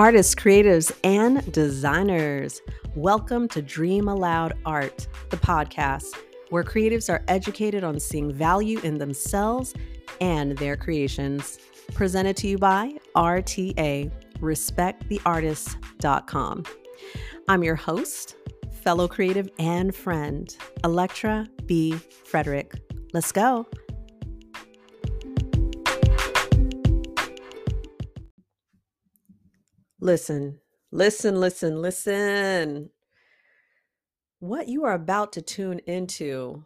Artists, creatives, and designers, welcome to Dream Aloud Art, the podcast where creatives are educated on seeing value in themselves and their creations. Presented to you by RTA, respecttheartist.com. I'm your host, fellow creative and friend, Electra B. Frederick. Let's go. Listen, listen, listen, listen. What you are about to tune into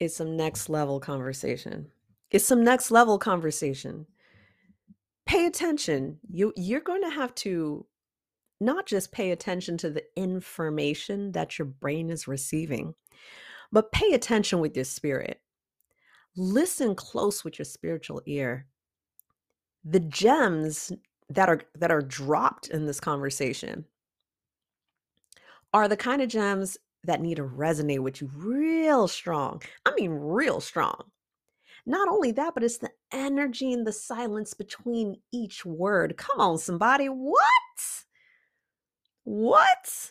is some next level conversation. It's some next level conversation. Pay attention. You you're going to have to not just pay attention to the information that your brain is receiving, but pay attention with your spirit. Listen close with your spiritual ear. The gems that are that are dropped in this conversation are the kind of gems that need to resonate with you real strong. I mean real strong. Not only that, but it's the energy and the silence between each word. Come on somebody, what? What?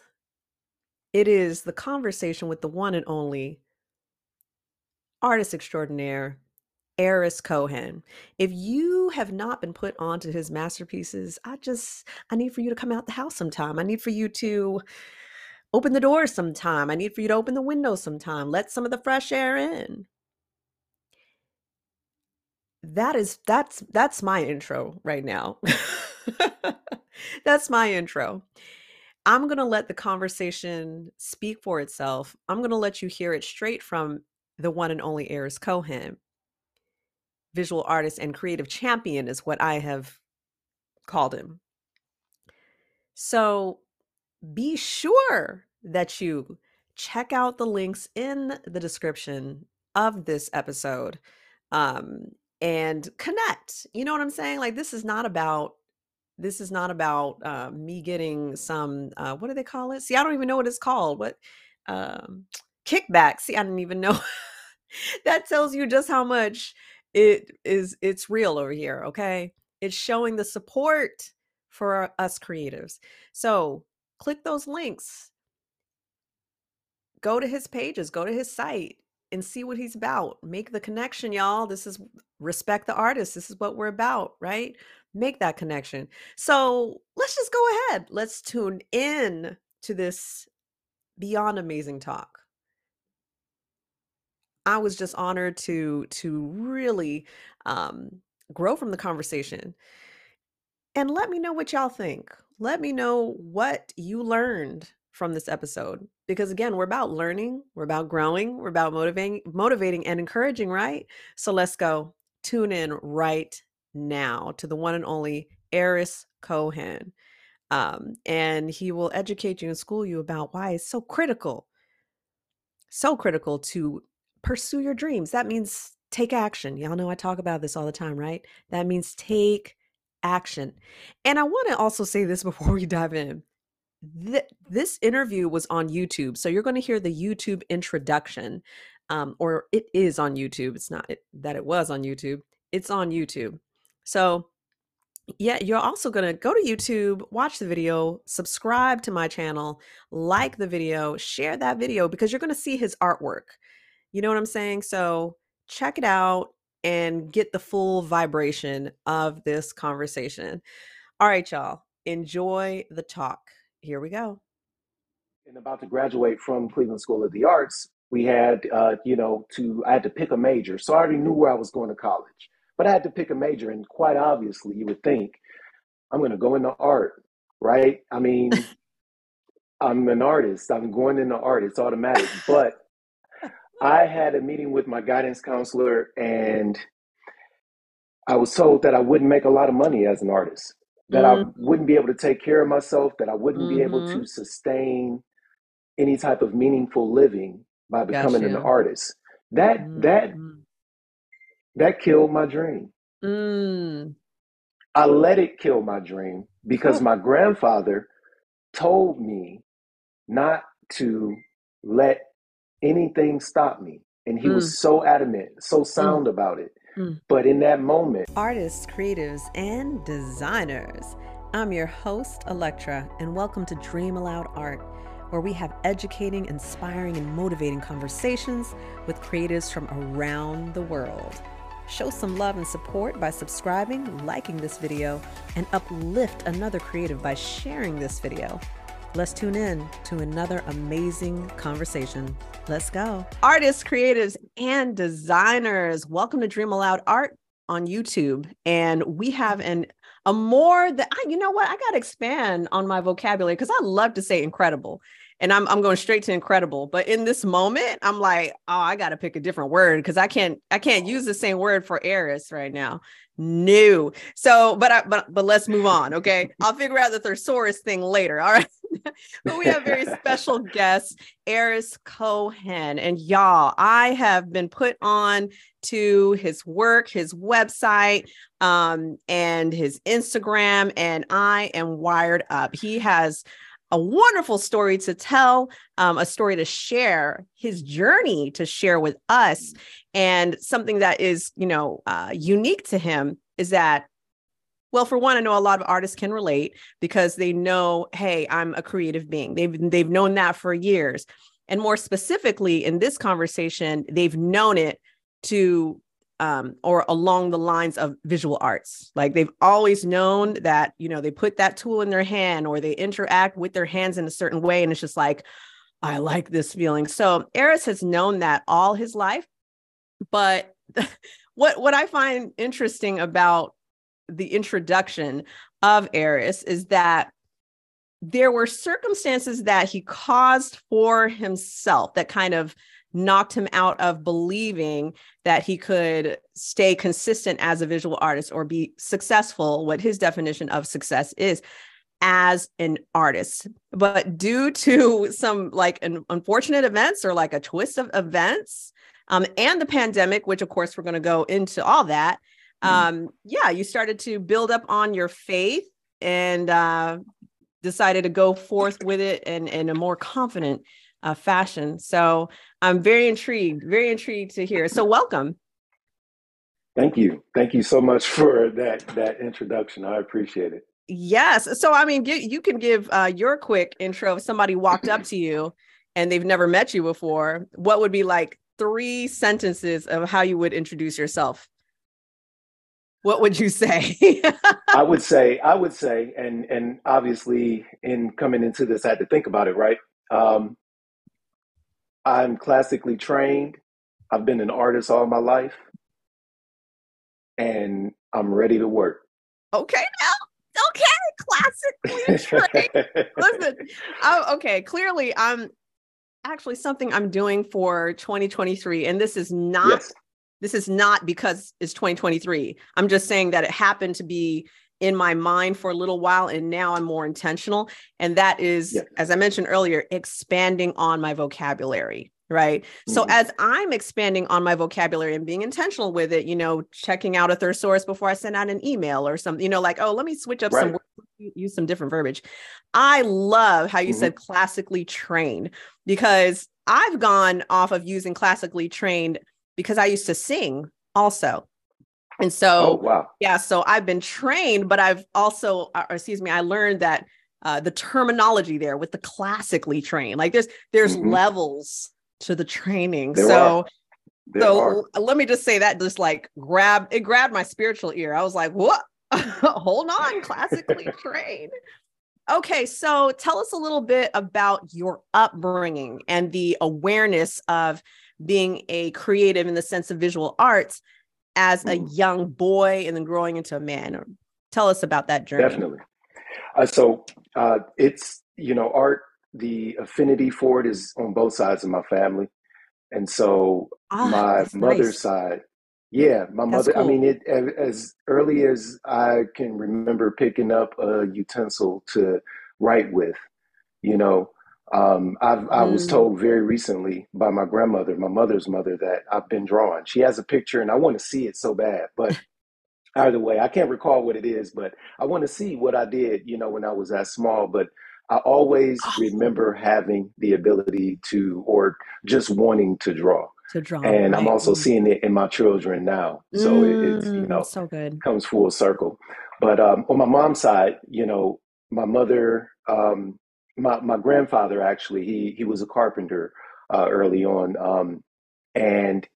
It is the conversation with the one and only artist extraordinaire, Arris Cohen. If you have not been put onto his masterpieces, I just I need for you to come out the house sometime. I need for you to open the door sometime. I need for you to open the window sometime. Let some of the fresh air in. That is that's that's my intro right now. that's my intro. I'm going to let the conversation speak for itself. I'm going to let you hear it straight from the one and only Arris Cohen visual artist and creative champion is what I have called him. So be sure that you check out the links in the description of this episode um, and connect. You know what I'm saying? Like, this is not about. This is not about uh, me getting some. Uh, what do they call it? See, I don't even know what it's called. What um, kickback? See, I didn't even know. that tells you just how much it is it's real over here okay? It's showing the support for us creatives. So click those links. Go to his pages go to his site and see what he's about. Make the connection y'all. This is respect the artist. This is what we're about right? Make that connection. So let's just go ahead. Let's tune in to this beyond amazing talk I was just honored to to really um, grow from the conversation. And let me know what y'all think. Let me know what you learned from this episode because again, we're about learning, we're about growing, we're about motivating motivating and encouraging, right? So let's go. Tune in right now to the one and only Arris Cohen. Um, and he will educate you and school you about why it's so critical, so critical to pursue your dreams. That means take action. Y'all know I talk about this all the time, right? That means take action. And I want to also say this before we dive in. this interview was on YouTube. So you're going to hear the YouTube introduction, um, or it is on YouTube. It's not it, that it was on YouTube, it's on YouTube. So yeah, you're also going to go to YouTube, watch the video, subscribe to my channel, like the video, share that video because you're going to see his artwork. You know what I'm saying? So check it out and get the full vibration of this conversation. All right, y'all, enjoy the talk. Here we go. And about to graduate from Cleveland School of the Arts, we had, uh, you know, to I had to pick a major. So I already knew where I was going to college, but I had to pick a major, and quite obviously, you would think I'm going to go into art, right? I mean, I'm an artist. I'm going into art. It's automatic, but I had a meeting with my guidance counselor, and I was told that I wouldn't make a lot of money as an artist, that mm-hmm. I wouldn't be able to take care of myself, that I wouldn't mm-hmm. be able to mm-hmm. sustain any type of meaningful living by becoming an artist. That mm-hmm. that that killed my dream. Mm. I let it kill my dream because my grandfather told me not to let anything stop me. And he mm. was so adamant, so sound mm. about it. Mm. But in that moment, artists, creatives, and designers, I'm your host, Electra, and welcome to Dream Aloud Art, where we have educating, inspiring, and motivating conversations with creatives from around the world. Show some love and support by subscribing, liking this video, and uplift another creative by sharing this video. Let's tune in to another amazing conversation. Let's go. Artists, creatives, and designers, welcome to Dream Aloud Art on YouTube. And we have an a more that I, you know what, I got to expand on my vocabulary because I love to say incredible. And I'm I'm going straight to incredible. But in this moment, I'm like, oh, I got to pick a different word because I can't I can't use the same word for Arris right now. New. So, but I, but but let's move on. Okay, I'll figure out the thesaurus thing later. All right. but we have very special guest, Arris Cohen, and y'all, I have been put on to his work, his website, um, and his Instagram, and I am wired up. He has a wonderful story to tell, um, a story to share, his journey to share with us, and something that is, you know, uh, unique to him is that well, for one, I know a lot of artists can relate because they know, hey, I'm a creative being. They've they've known that for years. And more specifically in this conversation, they've known it to um, or along the lines of visual arts. Like they've always known that, you know, they put that tool in their hand or they interact with their hands in a certain way. And it's just like, I like this feeling. So Arris has known that all his life. But what what I find interesting about the introduction of Arris is that there were circumstances that he caused for himself that kind of knocked him out of believing that he could stay consistent as a visual artist or be successful, what his definition of success is as an artist. But due to some like an unfortunate events or like a twist of events, um, and the pandemic, which of course we're going to go into all that, Mm-hmm. um, yeah, you started to build up on your faith and uh, decided to go forth with it and in a more confident uh, fashion. So I'm very intrigued, very intrigued to hear. So welcome. Thank you. Thank you so much for that that introduction. I appreciate it. Yes. So I mean, you can give uh, your quick intro. If somebody walked up to you and they've never met you before, what would be like three sentences of how you would introduce yourself? what would you say? I would say, I would say, and and obviously in coming into this, I had to think about it, right? Um, I'm classically trained. I've been an artist all my life, and I'm ready to work. Okay, now, okay, classically trained. Listen, I'm, okay, clearly, I'm actually something I'm doing for 2023, and this is not yes. This is not because it's 2023. I'm just saying that it happened to be in my mind for a little while and now I'm more intentional. And that is, yeah. as I mentioned earlier, expanding on my vocabulary. Right. Mm-hmm. So as I'm expanding on my vocabulary and being intentional with it, you know, checking out a thesaurus before I send out an email or something, you know, like, oh, let me switch up right. some use some different verbiage. I love how you mm-hmm. said classically trained because I've gone off of using classically trained because I used to sing also. And so, oh, wow. yeah, so I've been trained, but I've also, uh, excuse me, I learned that uh, the terminology there with the classically trained, like there's there's mm-hmm. levels to the training. There so, so are. let me just say that just like grab it grabbed my spiritual ear. I was like, what? Hold on, classically trained. Okay, so tell us a little bit about your upbringing and the awareness of being a creative in the sense of visual arts as a mm. young boy and then growing into a man. Tell us about that journey. Definitely. Uh, so uh, it's, you know, art, the affinity for it is on both sides of my family. And so ah, my mother's nice. side, yeah, my that's mother, cool. I mean, it as early as I can remember picking up a utensil to write with, you know, um, I've, I was mm. told very recently by my grandmother, my mother's mother, that I've been drawing. She has a picture, and I want to see it so bad. But either way, I can't recall what it is, but I want to see what I did, you know, when I was that small. But I always oh. remember having the ability to, or just wanting to draw. To draw, and I'm also Mm. seeing it in my children now. So it, it's you Mm, know so good. comes full circle. But um, on my mom's side, you know, my mother, um, my my grandfather actually, he he was a carpenter uh, early on, um, and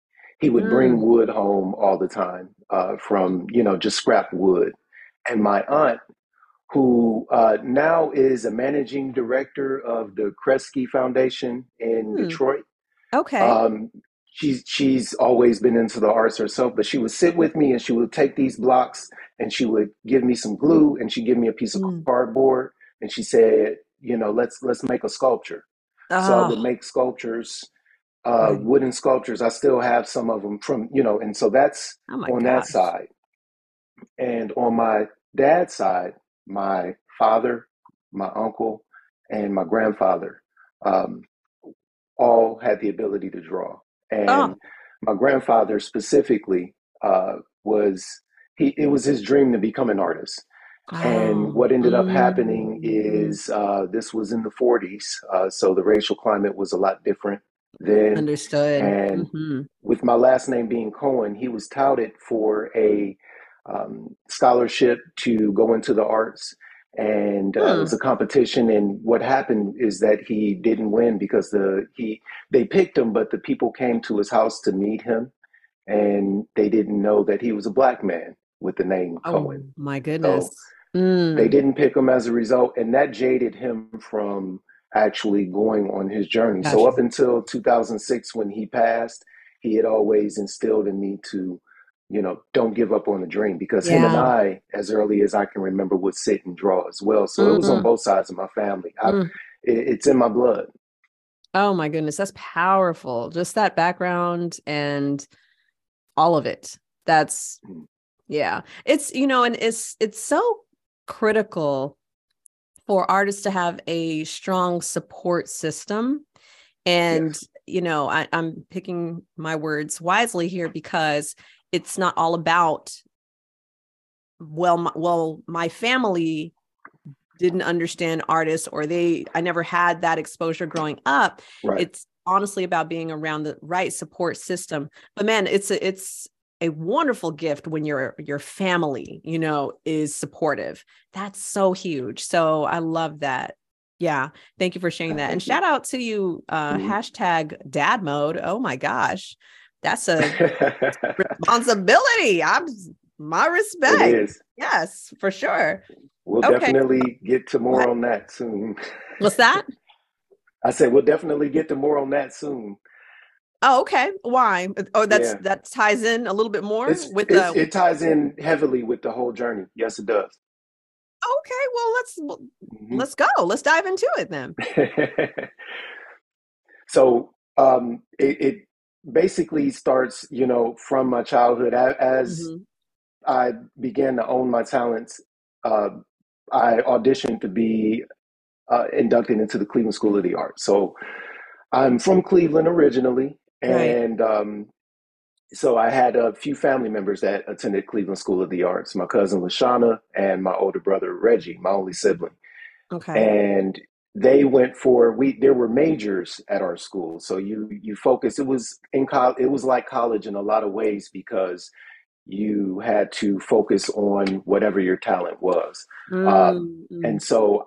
he would bring Mm. wood home all the time uh, from you know just scrap wood. And my aunt, who uh, now is a managing director of the Kresge Foundation in Mm. Detroit Okay. um, she's she's always been into the arts herself, but she would sit with me and she would take these blocks and she would give me some glue and she'd give me a piece of Mm. cardboard and she said, you know, let's let's make a sculpture. So I would Oh, make sculptures, uh, right. wooden sculptures. I still have some of them from, you know, and so that's Oh on that side. And on my dad's side, my father, my uncle, and my grandfather. Um, all had the ability to draw. Oh, And my grandfather specifically uh, was he it was his dream to become an artist. And oh. what ended up happening Mm. is uh, this was in the 40s, uh, so the racial climate was a lot different then. Understood. And hmm with my last name being Cohen, he was touted for a um, scholarship to go into the arts. And uh, it Hmm. was a competition, and what happened is that he didn't win because the he they picked him, but the people came to his house to meet him, and they didn't know that he was a black man with the name Oh Cohen. my So goodness. they Mm. didn't pick him as a result, and that jaded him from actually going on his journey. So up until 2006, when he passed, he had always instilled in me to, you know, don't give up on the dream because him and I, as early as I can remember, would sit and draw as well. So it was on Mm. both sides of my family. I, Mm. it, it's in my blood. Oh my goodness. That's powerful. Just that background and all of it. That's Mm, yeah. It's you know, and it's it's so critical for artists to have a strong support system. And Yes, you know I, i'm picking my words wisely here because it's not all about well my, well my family didn't understand artists or they i never had that exposure growing up. Right. it's honestly about being around the right support system. But man it's a it's a wonderful gift when your your family you know is supportive. That's so huge. So i love that. Yeah thank you for sharing that. And shout out to you uh Mhm. hashtag dad mode. Oh my gosh that's a responsibility. I'm my respect. yes for sure. We'll okay. definitely get to what? more on that soon. what's that? I said we'll definitely get to more on that soon. Oh, okay. Why? Oh, that's Yeah. that ties in a little bit more It's with it's the it ties in heavily with the whole journey. Yes, it does. okay. Well, let's well, hmm let's go. Let's dive into it then. so um, it, it basically starts, you know, from my childhood. As hmm I began to own my talents, uh, I auditioned to be uh, inducted into the Cleveland School of the Arts. So I'm from Cleveland originally, Right. and um, so I had a few family members that attended Cleveland School of the Arts. My cousin Lashana and my older brother Reggie, my only sibling, Okay. and they went for we. There were majors at our school, so you you focus. It was in college. It was like college in a lot of ways because you had to focus on whatever your talent was. Um, Mm, mm. and so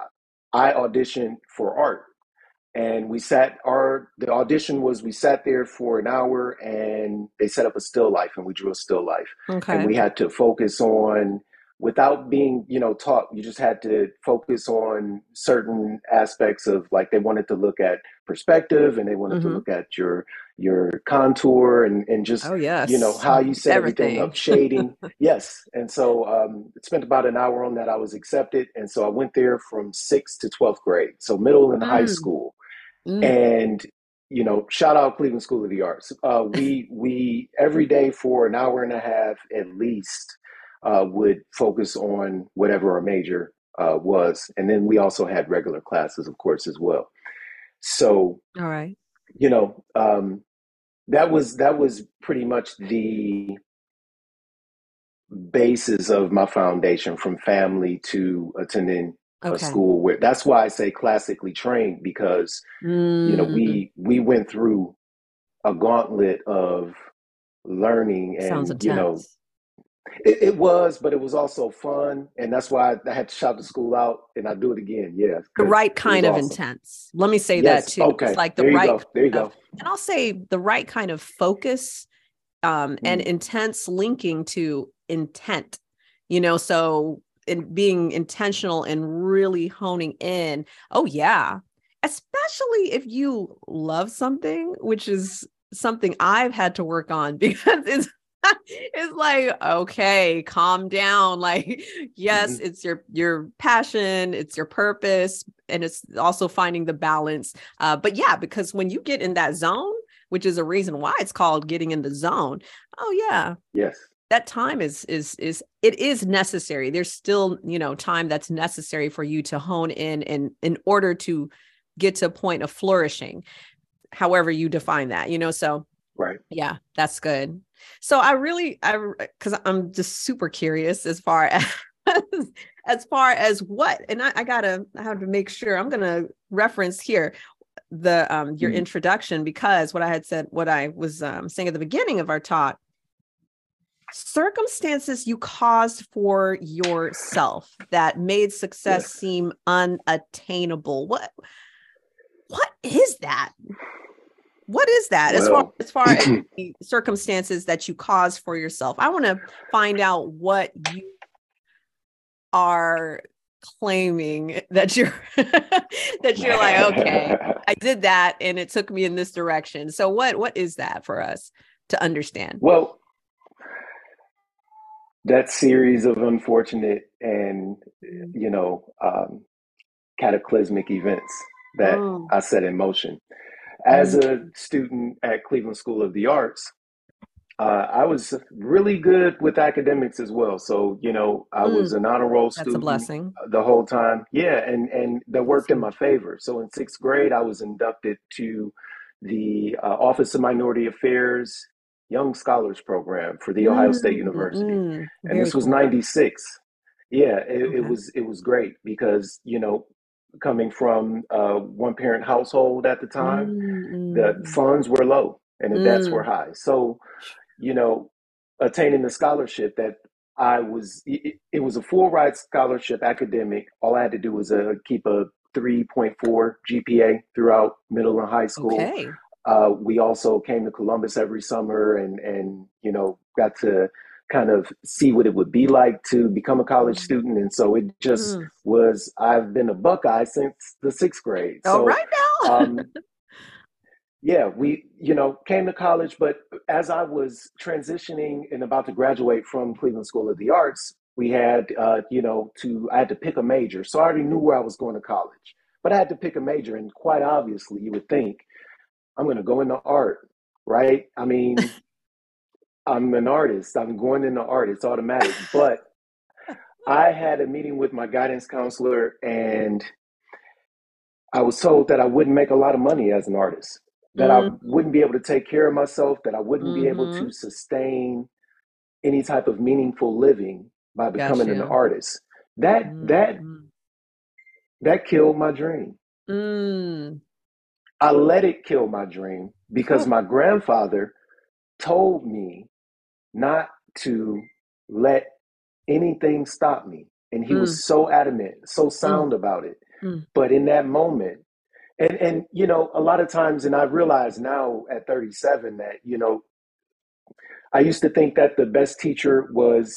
I auditioned for art and we sat our the audition was we sat there for an hour and they set up a still life and we drew a still life. Okay. and we had to focus on without being you know taught you just had to focus on certain aspects of like they wanted to look at perspective and they wanted to hmm look at your your contour and and just Oh you know how you set everything everything. up shading. Yes. And so um it spent about an hour on that. I was accepted. And so i went there from sixth to 12th grade. So middle and high Mm, school mm. and you know shout out cleveland school of the arts uh, we we every day for an hour and a half at least uh, would focus on whatever our major uh, was and then we also had regular classes of course as well so All right. you know um, that was that was pretty much the basis of my foundation from family to attending a school where that's why I say classically trained because you know Mm, we we went through a gauntlet of learning and you know it, it was but it was also fun and that's why I, I had to shout the school out and i do it again yeah The right kind of awesome. intense. Let me say that yes too. It's like the there right go there you of go. and I'll say the right kind of focus um, and Mm, intense linking to intent, you know, so in being intentional and really honing in. Oh, yeah. Especially if you love something, which is something I've had to work on because it's it's like okay calm down like yes mhm, it's your your passion it's your purpose and it's also finding the balance uh but yeah because when you get in that zone which is a reason why it's called getting in the zone oh yeah yes that time is is is it is necessary. There's still you know time that's necessary for you to hone in and in order to get to a point of flourishing however you define that you know so right. yeah that's good. So i really i because i'm just super curious as far as as far as what and I, I gotta i have to make sure i'm gonna reference here the um your Mhm, introduction because what i had said what i was um, saying at the beginning of our talk circumstances you caused for yourself that made success yes seem unattainable what what is that? What is that as far as far as the circumstances that you caused for yourself? I want to find out what you are claiming that you're that you're like okay i did that and it took me in this direction. So what what is that for us to understand? Well that series of unfortunate and Mm, you know um, cataclysmic events that mm, i set in motion. As mm, a student at cleveland school of the arts uh, i was really good with academics as well. So you know i was mm. an honor roll that's a blessing. the whole time. Yeah and and that worked in my favor. So in sixth grade i was inducted to the uh, office of minority affairs young scholars program for the ohio state mm, university. mm. and this was cool. 96 yeah it, it was it was great because you know coming from a one parent household at the time mm, the mm, funds were low and the debts were mm. high. So you know attaining the scholarship that i was it, it was a full ride scholarship academic. All i had to do was uh, keep a 3.4 gpa throughout middle and high school. Okay uh, we also came to Columbus every summer and and you know got to kind of see what it would be like to become a college Mm, student. And so it just mm. was. I've been a Buckeye since the sixth grade. all So right now um, yeah, we you know came to college, but as I was transitioning and about to graduate from Cleveland School of the Arts, we had uh, you know to I had to pick a major. So I already knew where I was going to college, but I had to pick a major, and quite obviously, you would think I'm going to go into art, right? I mean, I'm an artist. I'm going into art. It's automatic. But I had a meeting with my guidance counselor, and I was told that I wouldn't make a lot of money as an artist, that I mm, wouldn't be able to take care of myself, that I wouldn't be able to mm-hmm. sustain any type of meaningful living by becoming an artist. That that mm, that killed my dream. mm. I let it kill my dream because my grandfather told me not to let anything stop me. And he Mm, was so adamant, so mm, sound about it. mm. But in that moment, and and you know, a lot of times, and I realize now at 37 that, you know, I used to think that the best teacher was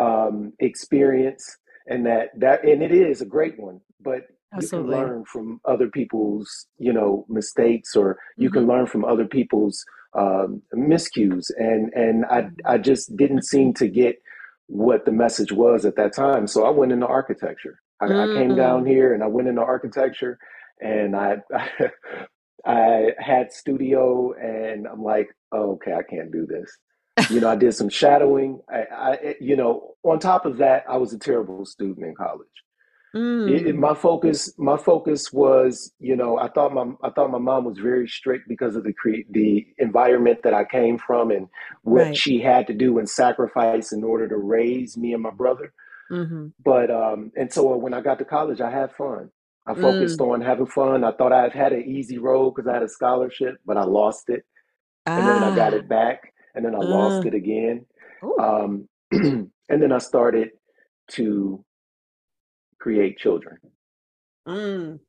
um, experience and that that and it is a great one but you can learn from other people's you know mistakes or you can hmm learn from other people's um, miscues and and I I just didn't seem to get what the message was at that time so I went into architecture I, I came down mm. here and I went into architecture and I I had studio and I'm like oh, okay I can't do this you know, I did some shadowing. I, I, you know, on top of that, I was a terrible student in college. It, it- Mm. my focus, my focus was, you know, I thought my, I thought my mom was very strict because of the cre- the environment that I came from and what right she had to do and sacrifice in order to raise me and my brother. hmm But um, and so when I got to college, I had fun. I focused mm. on having fun. I thought I had an easy road because I had a scholarship, but I lost it and then I got Ah. it back, and then I lost Uh. it again. Um, and then I started to create children, Mm.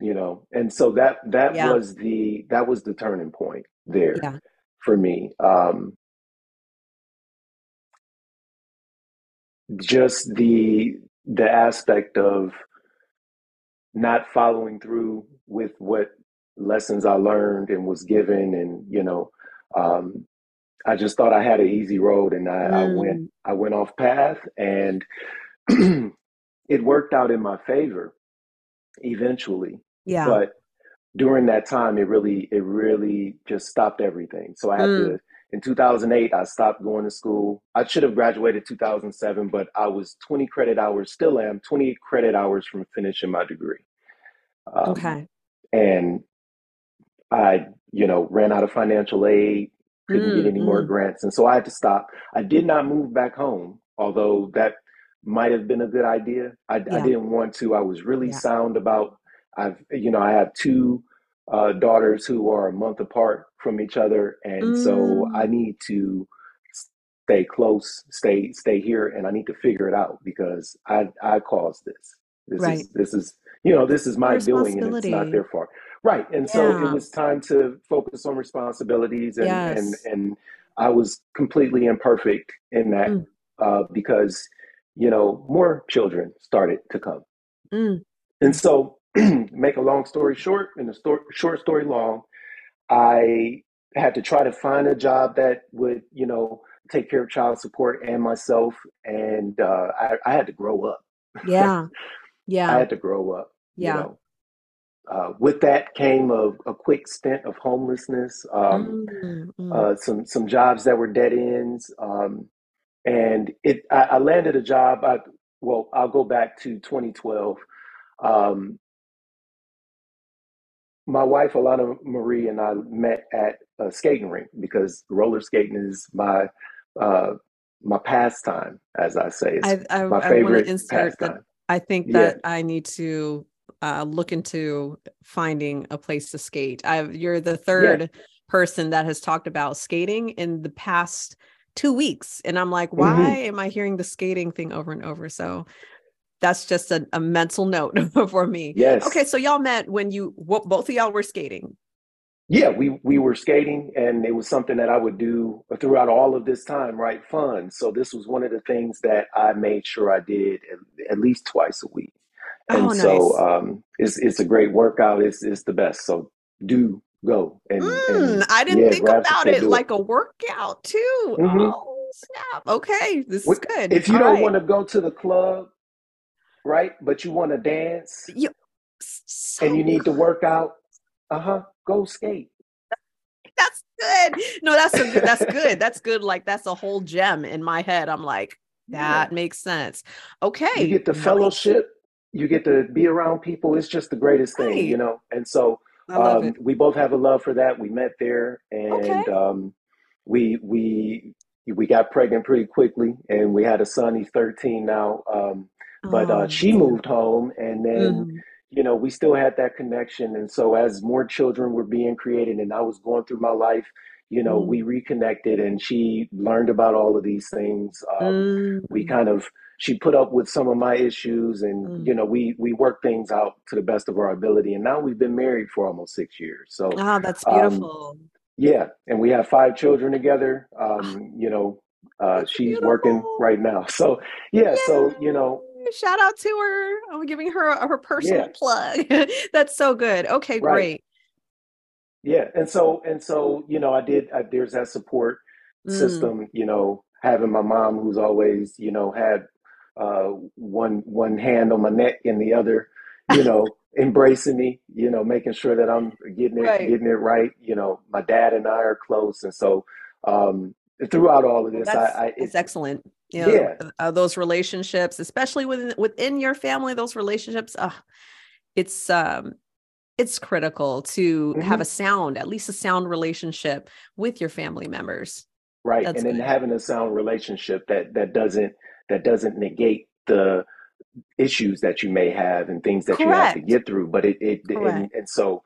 you know, and so that that Yeah. was the that was the turning point there Yeah. for me. Um, just the the aspect of not following through with what lessons I learned and was given, and you know, um, I just thought I had an easy road, and I, I went Mm. I went off path, and it worked out in my favor eventually. Yeah. But during that time, it really it really just stopped everything. So I had Mm. to. In 2008, I stopped going to school. I should have graduated 2007, but I was 20 credit hours, still am 20 credit hours from finishing my degree. Um, Okay. and I, you know, ran out of financial aid, couldn't get Mm, any more mm. grants, and so I had to stop. I did not move back home, although that might have been a good idea. I, I didn't want to. I was really Yeah. sound about. I've, you know, I have two uh, daughters who are a month apart from each other, and so I Mm. need to stay close, stay stay here, and I need to figure it out because I I caused this. This Right. is this is you know this is my doing, and it's not their fault. Right. And so it was time to focus on responsibilities and and Yes. and I was completely imperfect in that Mm. uh, because you know more children started to come. Mm. And so make a long story short and a story, short story long, I had to try to find a job that would, you know, take care of child support and myself and uh, I, I had to grow up. Yeah. Yeah. I had to grow up, you Yeah. know. Uh, with that came a, a quick stint of homelessness, um, Mm. Mm. uh, some some jobs that were dead ends, um, and it. I, I landed a job. I, well, I'll go back to 2012. Um, my wife, Alana Marie, and I met at a skating rink because roller skating is my uh, my pastime, as I say. It's I I my I want to favorite insert that pastime. I think Yeah. that I need to uh, look into finding a place to skate. I've you're the Yeah. third person that has talked about skating in the past two weeks, and I'm like, why hmm am I hearing the skating thing over and over? So that's just a, a mental note for me. Yes. Okay, so y'all met when you both of y'all were skating. Yeah, we we were skating, and it was something that I would do throughout all of this time, right? Fun. So this was one of the things that I made sure I did at, at least twice a week. Oh, And so nice. um, it's it's a great workout. It's it's the best. So do go and Mm, and I didn't yeah, think about it Do it. like a workout too. hmm Oh, snap. Okay, this is good. If you All don't right. want to go to the club, right, but you want to dance You and you need to work out, uh huh, go skate. that's good. No, that's a good that's good. That's good. Like that's a whole gem in my head. I'm like, Yeah. that makes sense. Okay, you get the fellowship, you get to be around people. It's just the greatest thing, you know. And so um, we both have a love for that. We met there, Okay. and um, we we we got pregnant pretty quickly, and we had a son. He's 13 now. Um, but uh, Oh, she that's moved home, and then hmm you know we still had that connection. And so as more children were being created, and I was going through my life, you know, we mm reconnected, and she learned about all of these things. Um, we mm kind of she put up with some of my issues and mm. you know we we worked things out to the best of our ability and now we've been married for almost six years so Ah, that's um beautiful. yeah and we have five children together Ah, um you know uh she's working right now so yeah so you know Shout out to her. I'm giving her her yeah personal plug. That's so good. Okay, right great. Yeah and so and so you know i did I, there's that support Mm. system you know having my mom who's always you know had uh one one hand on my neck and the other you know embracing me you know making sure that i'm getting it Right. getting it right you know my dad and i are close and so um throughout all of Well, this i that's i that's it excellent. You know, yeah uh, those relationships, especially within within your family, those relationships, uh, it's um it's critical to have a sound, at least a sound relationship with your family members. right That's and then having a sound relationship that that doesn't that doesn't negate the issues that you may have and things that you have to get through but it, it and and so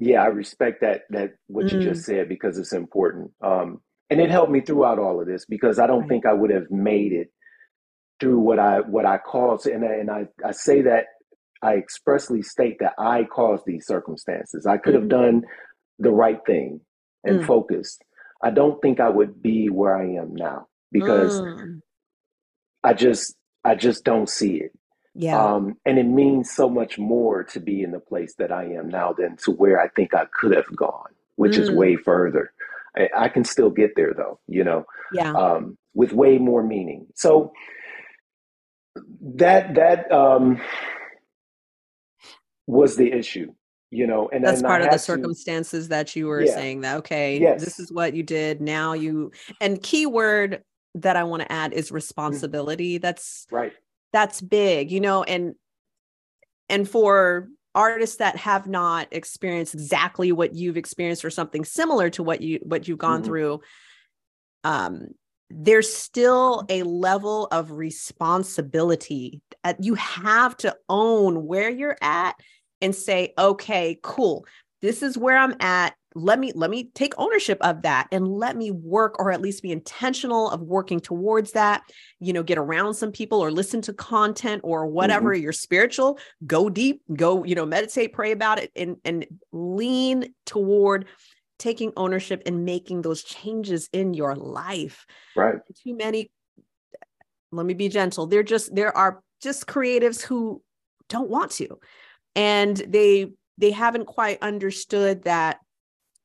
yeah, I respect that that what you just Mm, said because it's important. Um, and it helped me throughout all of this because I don't right. think I would have made it through what I what I caused, and I- and I I say that I expressly state that I caused these circumstances. I could have Mhm. done the right thing and Mm, focused. I don't think I would be where I am now because mm. I just I just don't see it. Yeah. Um, and it means so much more to be in the place that I am now than to where I think I could have gone, which is Mm, way further. I, I can still get there though, you know, yeah. um, with way more meaning. So that that um, was the issue, you know, and That's and part of the to, circumstances that you were yeah, saying that, okay, this is what you did. Now you, and keyword that I want to add is mm, responsibility. That's right, that's big, you know, and and for artists that have not experienced exactly what you've experienced or something similar to what you what you've gone hmm through, um, there's still a level of responsibility. Uh, You have to own where you're at and say, okay, cool. This is where I'm at. Let me let me take ownership of that and let me work or at least be intentional of working towards that. You know, get around some people or listen to content or whatever hmm you're spiritual, go deep, go, you know, meditate, pray about it and and lean toward taking ownership and making those changes in your life. right, Too many, let me be gentle. They're just, there are just creatives who don't want to. And they, they haven't quite understood that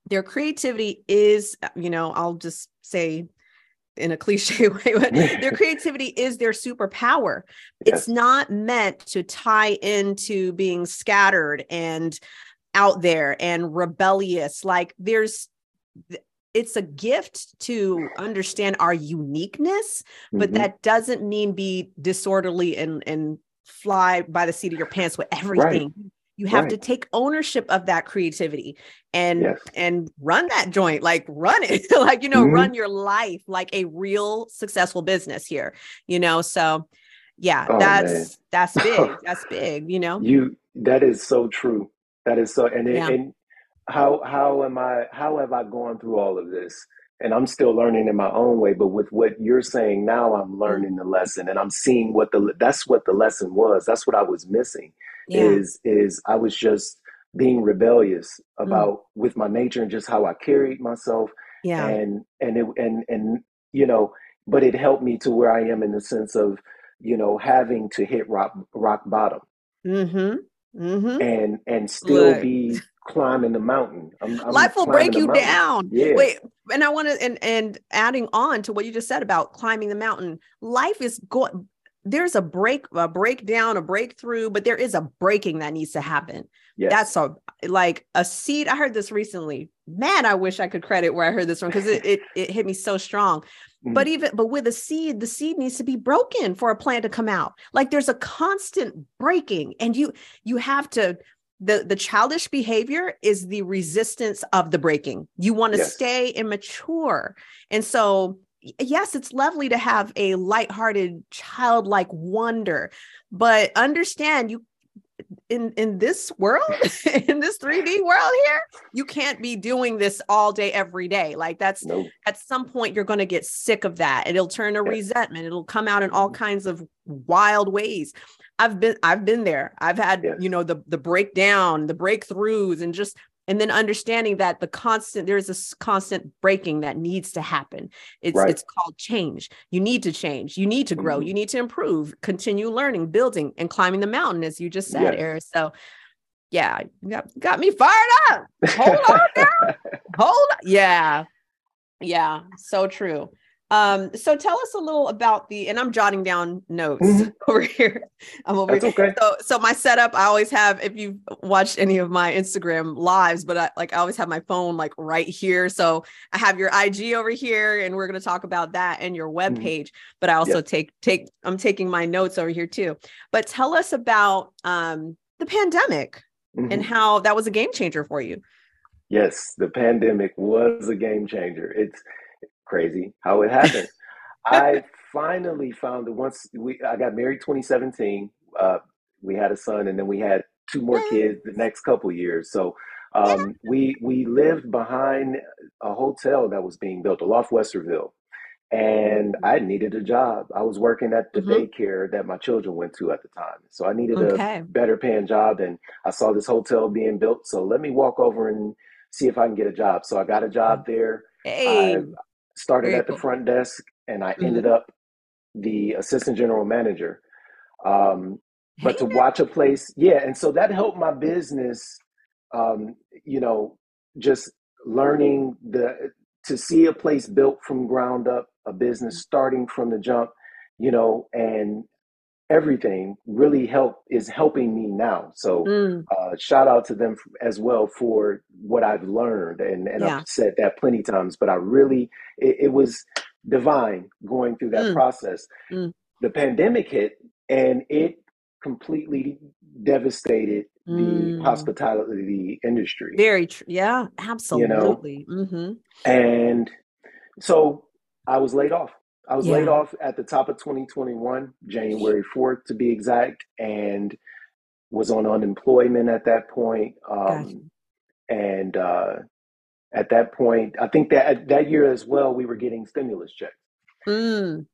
their creativity is, you know, I'll just say in a cliche way, but their creativity is their superpower. It's not meant to tie into being scattered and out there and rebellious. Like there's it's a gift to understand our uniqueness, but hmm that doesn't mean be disorderly and and fly by the seat of your pants with right, everything. You have to take ownership of that creativity and yes, and run that joint, like run it, like you know, hmm run your life like a real successful business here, you know. So yeah, Oh man. that's that's big. That's big, you know. You that is so true. That is so and it, Yeah. and how how am I how have I gone through all of this? And I'm still learning in my own way, but with what you're saying now, I'm Mm, learning the lesson and I'm seeing what the that's what the lesson was. That's what I was missing Yeah. is is I was just being rebellious Mm, about with my nature and just how I carried myself Yeah. and and it and and you know, but it helped me to where I am in the sense of, you know, having to hit rock rock bottom Mhm. Mhm. and and still Look, be climbing the mountain. I'm I'm life will break you mountain. down. Yeah. Wait, and I want to and and adding on to what you just said about climbing the mountain. Life is going there's a break a breakdown, a breakthrough, but there is a breaking that needs to happen. That's a like a seed. I heard this recently. Man, I wish I could credit where I heard this from because it, it it hit me so strong. But Mm, even but with a seed, the seed needs to be broken for a plant to come out. Like there's a constant breaking, and you you have to the the childish behavior is the resistance of the breaking. You want to yes. stay immature. And so yes, it's lovely to have a lighthearted childlike wonder, but understand you in in this world in this 3d world here you can't be doing this all day every day. Like that's No. at some point you're going to get sick of that it'll turn to resentment. It'll come out in all hmm kinds of wild ways. I've been i've been there. I've had you know the the breakdown the breakthroughs and just and then understanding that the constant there's this constant breaking that needs to happen. It's Right. it's called change. You need to change. You need to grow. Hmm you need to improve. Continue learning building and climbing the mountain as you just said Yes. So yeah got, got me fired up. Hold on now hold on yeah. Yeah so true um so tell us a little about the and i'm jotting down notes hmm over here i'm over That's here okay. so so my setup i always have if you've watched any of my instagram lives but i like i always have my phone like right here so i have your ig over here and we're going to talk about that and your web page but i also Yes. take take i'm taking my notes over here too but tell us about um the pandemic and hmm how that was a game changer for you Yes. The pandemic was a game changer. It's crazy how it happened. I finally found that once we I got married 2017. Uh, we had a son, and then we had two more kids the next couple years. So Um, we we lived behind a hotel that was being built, Aloft Westerville, and I needed a job. I was working at the hmm daycare that my children went to at the time, so I needed a better paying job, and I saw this hotel being built. So let me walk over and see if I can get a job. So I got a job there. I Hey, started very at the cool. front desk, and I ended hmm up the assistant general manager. Um, but to watch a place, yeah, and so that helped my business. Um, you know, just learning the to see a place built from ground up, a business starting from the jump, you know, and everything really help is helping me now. So Mm, uh, shout out to them as well for what I've learned, and and I've said that plenty times. But I really, it, it was divine going through that Mm, process. mm, The pandemic hit, and it completely devastated the mm. hospitality industry. Very true. Yeah, absolutely. You know, absolutely. hmm and so I was laid off. I was laid off at the top of 2021, January 4th to be exact, and was on unemployment at that point. gotcha. Um, and uh, at that point, I think that that year as well, we were getting stimulus checks. Mm,